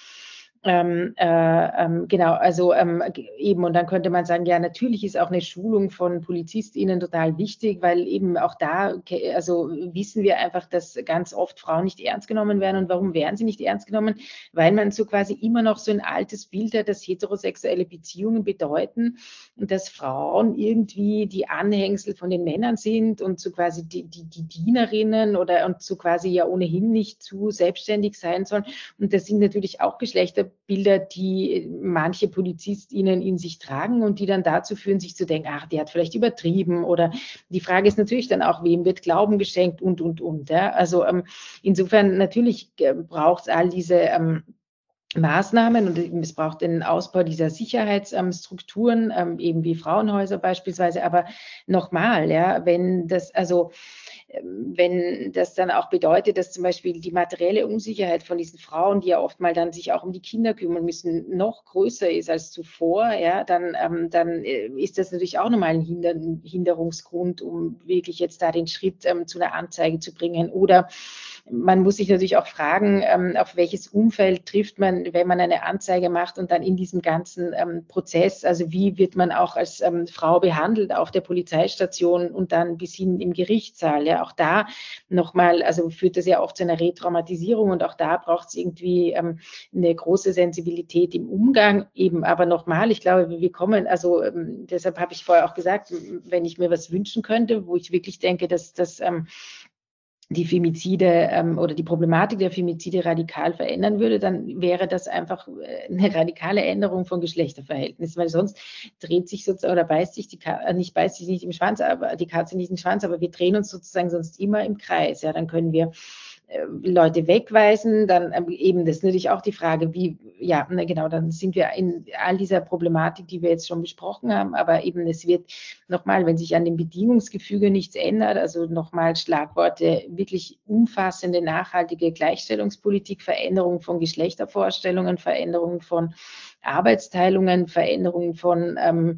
Ähm, äh, ähm, genau, also ähm, eben, und dann könnte man sagen, ja, natürlich ist auch eine Schulung von PolizistInnen total wichtig, weil eben auch da, also wissen wir einfach, dass ganz oft Frauen nicht ernst genommen werden. Und warum werden sie nicht ernst genommen? Weil man so quasi immer noch so ein altes Bild hat, dass heterosexuelle Beziehungen bedeuten und dass Frauen irgendwie die Anhängsel von den Männern sind und so quasi die, die, die Dienerinnen oder und so quasi ja ohnehin nicht zu selbstständig sein sollen. Und das sind natürlich auch Geschlechter Bilder, die manche PolizistInnen in sich tragen und die dann dazu führen, sich zu denken, ach, der hat vielleicht übertrieben oder die Frage ist natürlich dann auch, wem wird Glauben geschenkt und, und, und. Ja? Also ähm, insofern natürlich äh, braucht es all diese ähm, Maßnahmen und es braucht den Ausbau dieser Sicherheitsstrukturen, ähm, eben wie Frauenhäuser beispielsweise. Aber nochmal, ja, wenn das, also wenn das dann auch bedeutet, dass zum Beispiel die materielle Unsicherheit von diesen Frauen, die ja oft mal dann sich auch um die Kinder kümmern müssen, noch größer ist als zuvor, ja, dann, ähm, dann äh, ist das natürlich auch nochmal ein Hinder Hinderungsgrund, um wirklich jetzt da den Schritt ähm, zu einer Anzeige zu bringen. Oder man muss sich natürlich auch fragen, ähm, auf welches Umfeld trifft man, wenn man eine Anzeige macht und dann in diesem ganzen ähm, Prozess, also wie wird man auch als ähm, Frau behandelt auf der Polizeistation und dann bis hin im Gerichtssaal. Ja, auch da nochmal, also führt das ja oft zu einer Retraumatisierung und auch da braucht es irgendwie ähm, eine große Sensibilität im Umgang. Eben aber nochmal, ich glaube, wir kommen, also ähm, deshalb habe ich vorher auch gesagt, wenn ich mir was wünschen könnte, wo ich wirklich denke, dass das ähm, die Femizide ähm, oder die Problematik der Femizide radikal verändern würde, dann wäre das einfach äh, eine radikale Änderung von Geschlechterverhältnissen, weil sonst dreht sich sozusagen oder beißt sich die Katze, äh, nicht beißt sich nicht im Schwanz, aber die Katze nicht im Schwanz, aber wir drehen uns sozusagen sonst immer im Kreis. Ja, dann können wir Leute wegweisen, dann ähm, eben das ist natürlich auch die Frage, wie, ja, genau, dann sind wir in all dieser Problematik, die wir jetzt schon besprochen haben, aber eben es wird nochmal, wenn sich an dem Bedingungsgefüge nichts ändert, also nochmal Schlagworte, wirklich umfassende, nachhaltige Gleichstellungspolitik, Veränderung von Geschlechtervorstellungen, Veränderung von Arbeitsteilungen, Veränderung von ähm,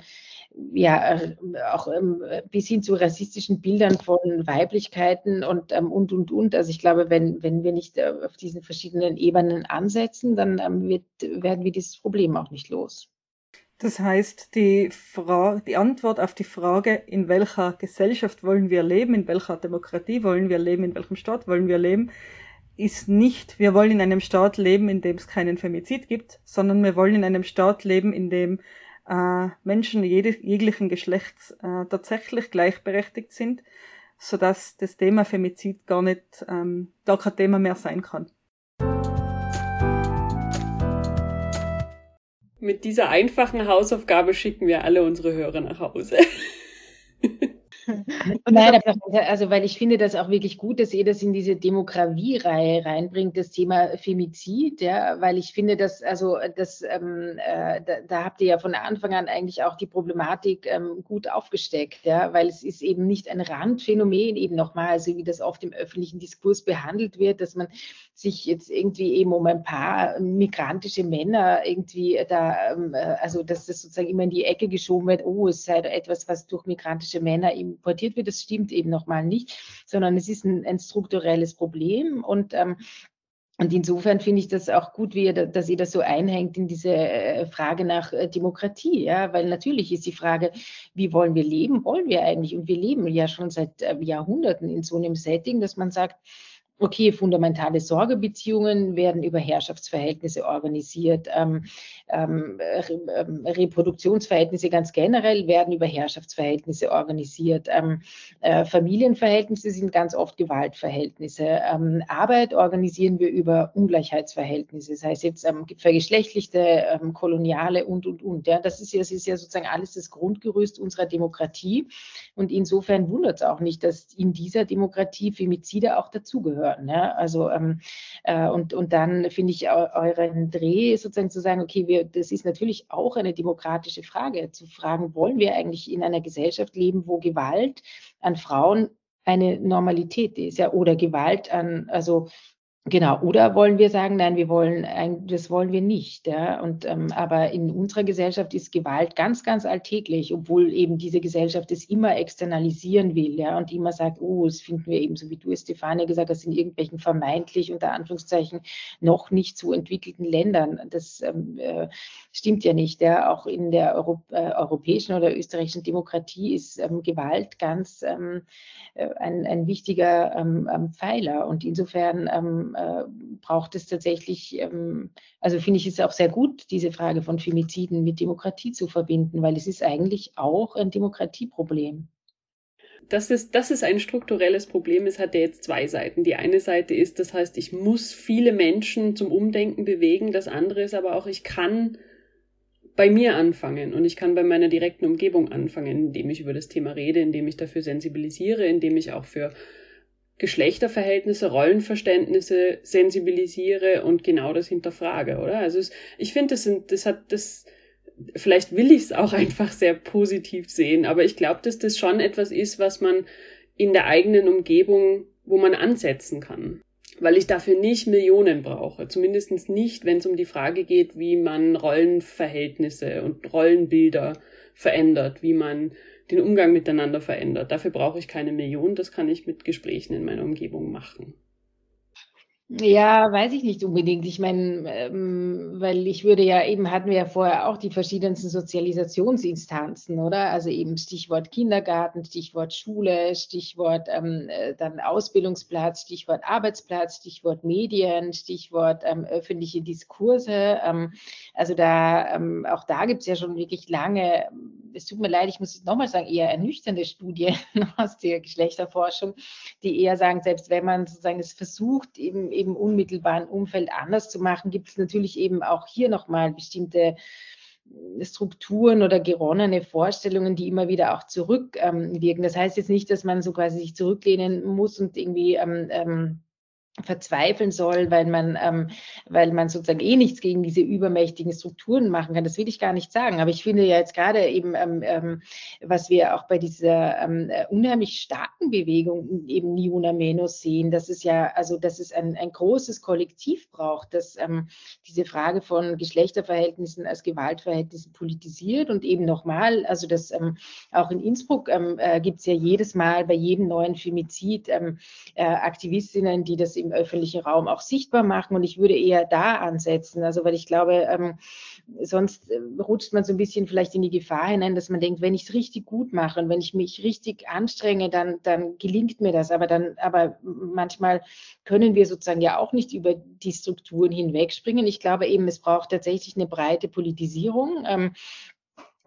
ja, äh, auch ähm, bis hin zu rassistischen Bildern von Weiblichkeiten und, ähm, und, und, und. Also ich glaube, wenn, wenn wir nicht äh, auf diesen verschiedenen Ebenen ansetzen, dann ähm, wird, werden wir dieses Problem auch nicht los. Das heißt, die, die Antwort auf die Frage, in welcher Gesellschaft wollen wir leben, in welcher Demokratie wollen wir leben, in welchem Staat wollen wir leben, ist nicht, wir wollen in einem Staat leben, in dem es keinen Femizid gibt, sondern wir wollen in einem Staat leben, in dem äh, Menschen jede, jeglichen Geschlechts äh, tatsächlich gleichberechtigt sind. sodass das Thema Femizid gar nicht, ähm, gar kein Thema mehr sein kann. Mit dieser einfachen Hausaufgabe schicken wir alle unsere Hörer nach Hause. Nein, also weil ich finde das auch wirklich gut, dass ihr das in diese Demografie-Reihe reinbringt, das Thema Femizid, ja, weil ich finde, dass, also das, ähm, äh, da, da, habt ihr ja von Anfang an eigentlich auch die Problematik ähm, gut aufgesteckt, ja, weil es ist eben nicht ein Randphänomen, eben nochmal, also wie das oft im öffentlichen Diskurs behandelt wird, dass man sich jetzt irgendwie eben um ein paar migrantische Männer irgendwie da, ähm, äh, also dass das sozusagen immer in die Ecke geschoben wird, oh, es sei etwas, was durch migrantische Männer importiert wird, das stimmt eben nochmal nicht, sondern es ist ein, ein strukturelles Problem und ähm, und insofern finde ich das auch gut, wie ihr, dass ihr das so einhängt in diese äh, Frage nach äh, Demokratie, ja, weil natürlich ist die Frage, wie wollen wir leben? Wollen wir eigentlich? Und wir leben ja schon seit Jahrhunderten in so einem Setting, dass man sagt, Okay, fundamentale Sorgebeziehungen werden über Herrschaftsverhältnisse organisiert. Ähm, ähm, ähm, Reproduktionsverhältnisse ganz generell werden über Herrschaftsverhältnisse organisiert. Ähm, äh, Familienverhältnisse sind ganz oft Gewaltverhältnisse. Ähm, Arbeit organisieren wir über Ungleichheitsverhältnisse, das heißt jetzt ähm, vergeschlechtlichte, koloniale und, und, und. Ja, das, ist ja, das ist ja sozusagen alles das Grundgerüst unserer Demokratie. Und insofern wundert es auch nicht, dass in dieser Demokratie Femizide auch dazugehören gehören. Ja? Also ähm, äh, und, und dann finde ich euren Dreh sozusagen zu sagen, okay, wir, das ist natürlich auch eine demokratische Frage, zu fragen, wollen wir eigentlich in einer Gesellschaft leben, wo Gewalt an Frauen eine Normalität ist, ja, oder Gewalt an, also Genau, oder wollen wir sagen, nein, wir wollen, das wollen wir nicht. Ja? Und, ähm, aber in unserer Gesellschaft ist Gewalt ganz, ganz alltäglich, obwohl eben diese Gesellschaft es immer externalisieren will ja? und immer sagt, oh, das finden wir eben, so wie du, Stefanie, gesagt hast, in irgendwelchen vermeintlich, unter Anführungszeichen, noch nicht so entwickelten Ländern. Das ähm, äh, stimmt ja nicht. Ja? Auch in der Euro äh, europäischen oder österreichischen Demokratie ist ähm, Gewalt ganz ähm, äh, ein, ein wichtiger ähm, ähm, Pfeiler. Und insofern äh, braucht es tatsächlich, ähm, also finde ich es auch sehr gut, diese Frage von Femiziden mit Demokratie zu verbinden, weil es ist eigentlich auch ein Demokratieproblem. Das ist, das ist ein strukturelles Problem. Es hat ja jetzt zwei Seiten. Die eine Seite ist, das heißt, ich muss viele Menschen zum Umdenken bewegen. Das andere ist aber auch, ich kann bei mir anfangen und ich kann bei meiner direkten Umgebung anfangen, indem ich über das Thema rede, indem ich dafür sensibilisiere, indem ich auch für Geschlechterverhältnisse, Rollenverständnisse sensibilisiere und genau das hinterfrage, oder? Also es, ich finde, das sind, das hat das, vielleicht will ich es auch einfach sehr positiv sehen, aber ich glaube, dass das schon etwas ist, was man in der eigenen Umgebung, wo man ansetzen kann. Weil ich dafür nicht Millionen brauche. Zumindest nicht, wenn es um die Frage geht, wie man Rollenverhältnisse und Rollenbilder verändert, wie man den Umgang miteinander verändert. Dafür brauche ich keine Million, das kann ich mit Gesprächen in meiner Umgebung machen. Ja, weiß ich nicht unbedingt. Ich meine, ähm, weil ich würde ja eben, hatten wir ja vorher auch die verschiedensten Sozialisationsinstanzen, oder? Also eben Stichwort Kindergarten, Stichwort Schule, Stichwort ähm, äh, dann Ausbildungsplatz, Stichwort Arbeitsplatz, Stichwort Medien, Stichwort ähm, öffentliche Diskurse. Ähm, also da, ähm, auch da gibt es ja schon wirklich lange, es tut mir leid, ich muss es nochmal sagen, eher ernüchternde Studien aus der Geschlechterforschung, die eher sagen, selbst wenn man sozusagen es versucht, eben eben unmittelbaren Umfeld anders zu machen, gibt es natürlich eben auch hier nochmal bestimmte Strukturen oder geronnene Vorstellungen, die immer wieder auch zurückwirken. Ähm, das heißt jetzt nicht, dass man so quasi sich zurücklehnen muss und irgendwie ähm, ähm, verzweifeln soll, weil man, ähm, weil man sozusagen eh nichts gegen diese übermächtigen Strukturen machen kann. Das will ich gar nicht sagen. Aber ich finde ja jetzt gerade eben, ähm, ähm, was wir auch bei dieser ähm, äh, unheimlich starken Bewegung eben Niuna Menos sehen, dass es ja, also dass es ein, ein großes Kollektiv braucht, das ähm, diese Frage von Geschlechterverhältnissen als Gewaltverhältnissen politisiert und eben nochmal, also das ähm, auch in Innsbruck äh, gibt es ja jedes Mal bei jedem neuen Femizid äh, Aktivistinnen, die das eben im öffentlichen Raum auch sichtbar machen. Und ich würde eher da ansetzen. Also, weil ich glaube, ähm, sonst äh, rutscht man so ein bisschen vielleicht in die Gefahr hinein, dass man denkt, wenn ich es richtig gut mache und wenn ich mich richtig anstrenge, dann, dann gelingt mir das. Aber dann, aber manchmal können wir sozusagen ja auch nicht über die Strukturen hinwegspringen. Ich glaube eben, es braucht tatsächlich eine breite Politisierung. Ähm,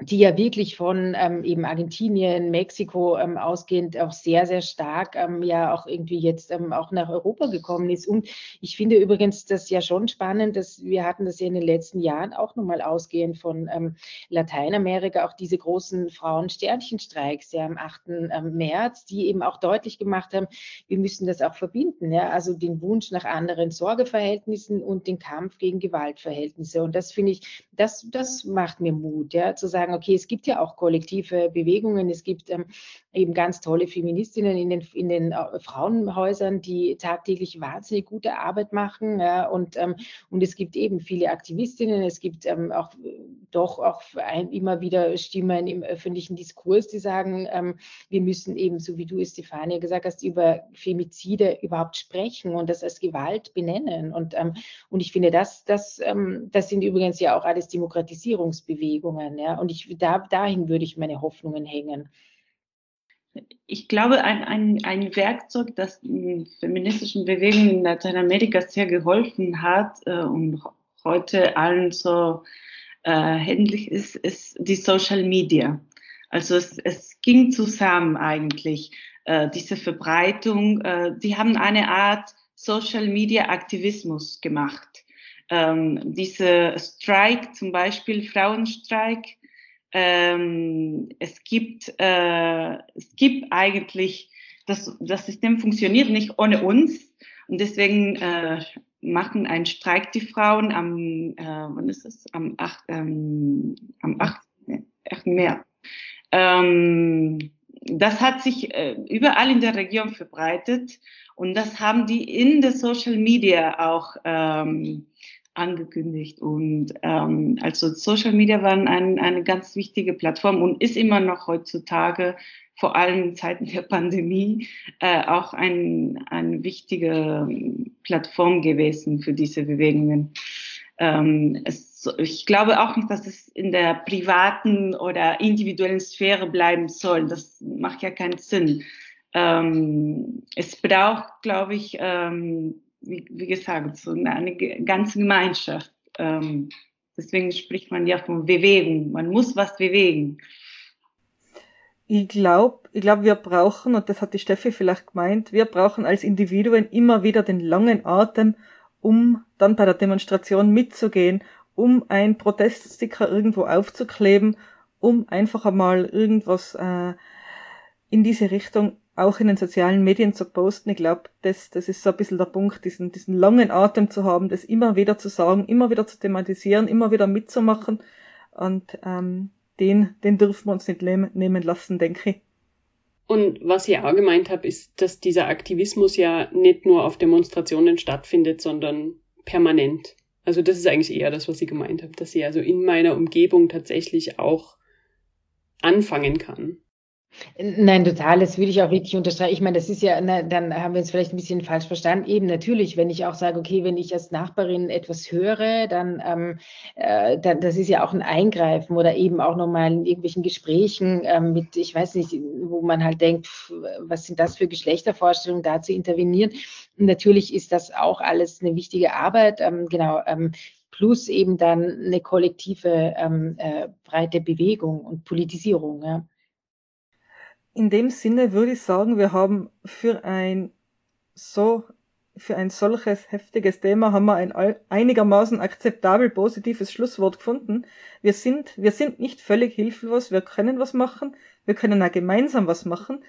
die ja wirklich von ähm, eben Argentinien, Mexiko ähm, ausgehend auch sehr, sehr stark ähm, ja auch irgendwie jetzt ähm, auch nach Europa gekommen ist. Und ich finde übrigens das ja schon spannend, dass wir hatten das ja in den letzten Jahren auch nochmal ausgehend von ähm, Lateinamerika, auch diese großen Frauen-Sternchenstreiks ja am 8. Ähm, März, die eben auch deutlich gemacht haben, wir müssen das auch verbinden. Ja? Also den Wunsch nach anderen Sorgeverhältnissen und den Kampf gegen Gewaltverhältnisse. Und das finde ich, das, das macht mir Mut, ja, zu sagen, okay, es gibt ja auch kollektive Bewegungen, es gibt ähm, eben ganz tolle Feministinnen in den, in den äh, Frauenhäusern, die tagtäglich wahnsinnig gute Arbeit machen. Ja, und, ähm, und es gibt eben viele Aktivistinnen, es gibt ähm, auch doch auch ein, immer wieder Stimmen im öffentlichen Diskurs, die sagen, ähm, wir müssen eben, so wie du, Stefania, gesagt hast, über Femizide überhaupt sprechen und das als Gewalt benennen. Und, ähm, und ich finde, das, das, ähm, das sind übrigens ja auch alles Demokratisierungsbewegungen. Ja? Und ich, da, dahin würde ich meine Hoffnungen hängen. Ich glaube, ein, ein, ein Werkzeug, das feministischen Bewegungen in Lateinamerika sehr geholfen hat äh, und heute allen so äh, händlich ist, ist die Social Media. Also es, es ging zusammen eigentlich, äh, diese Verbreitung. Äh, die haben eine Art Social Media Aktivismus gemacht. Ähm, diese Strike, zum Beispiel Frauenstreik, ähm, es gibt, äh, es gibt eigentlich, das, das System funktioniert nicht ohne uns und deswegen äh, machen einen Streik die Frauen am, äh, wann ist es? Am 8. Ähm, am 8. 8. März. Ähm, das hat sich äh, überall in der Region verbreitet und das haben die in der Social Media auch ähm, angekündigt. Und ähm, also Social Media waren ein, eine ganz wichtige Plattform und ist immer noch heutzutage, vor allem in Zeiten der Pandemie, äh, auch ein, eine wichtige Plattform gewesen für diese Bewegungen. Ähm, es, ich glaube auch nicht, dass es in der privaten oder individuellen Sphäre bleiben soll. Das macht ja keinen Sinn. Ähm, es braucht, glaube ich, ähm, wie, wie gesagt, so eine, eine ganze Gemeinschaft. Ähm, deswegen spricht man ja von Bewegung. Man muss was bewegen. Ich glaube, ich glaube, wir brauchen, und das hat die Steffi vielleicht gemeint, wir brauchen als Individuen immer wieder den langen Atem, um dann bei der Demonstration mitzugehen, um ein Proteststicker irgendwo aufzukleben, um einfach einmal irgendwas äh, in diese Richtung auch in den sozialen Medien zu posten. Ich glaube, das, das ist so ein bisschen der Punkt, diesen, diesen langen Atem zu haben, das immer wieder zu sagen, immer wieder zu thematisieren, immer wieder mitzumachen. Und ähm, den, den dürfen wir uns nicht nehmen lassen, denke ich. Und was ich auch gemeint habe, ist, dass dieser Aktivismus ja nicht nur auf Demonstrationen stattfindet, sondern permanent. Also das ist eigentlich eher das, was ich gemeint habe, dass ich also in meiner Umgebung tatsächlich auch anfangen kann. Nein, total, das würde ich auch richtig unterstreichen. Ich meine, das ist ja, na, dann haben wir uns vielleicht ein bisschen falsch verstanden. Eben natürlich, wenn ich auch sage, okay, wenn ich als Nachbarin etwas höre, dann, ähm, äh, dann das ist ja auch ein Eingreifen oder eben auch nochmal in irgendwelchen Gesprächen ähm, mit, ich weiß nicht, wo man halt denkt, pff, was sind das für Geschlechtervorstellungen, da zu intervenieren. Und natürlich ist das auch alles eine wichtige Arbeit. Ähm, genau, ähm, plus eben dann eine kollektive ähm, äh, breite Bewegung und Politisierung. Ja in dem Sinne würde ich sagen, wir haben für ein so für ein solches heftiges Thema haben wir ein einigermaßen akzeptabel positives Schlusswort gefunden. Wir sind, wir sind nicht völlig hilflos, wir können was machen, wir können auch gemeinsam was machen.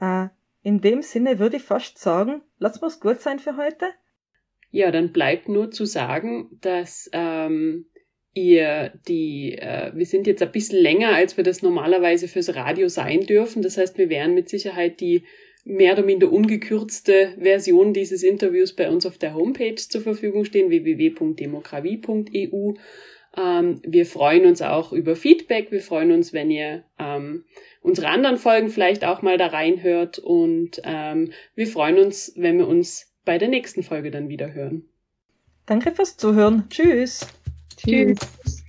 Äh, in dem Sinne würde ich fast sagen, lass uns gut sein für heute. Ja, dann bleibt nur zu sagen, dass ähm, ihr die, äh, wir sind jetzt ein bisschen länger, als wir das normalerweise fürs Radio sein dürfen. Das heißt, wir werden mit Sicherheit die mehr oder minder ungekürzte Version dieses Interviews bei uns auf der Homepage zur Verfügung stehen, www.demokratie.eu. Ähm, wir freuen uns auch über Feedback. Wir freuen uns, wenn ihr ähm, unsere anderen Folgen vielleicht auch mal da reinhört. Und ähm, wir freuen uns, wenn wir uns bei der nächsten Folge dann wieder hören. Danke fürs Zuhören. Tschüss. Tschüss.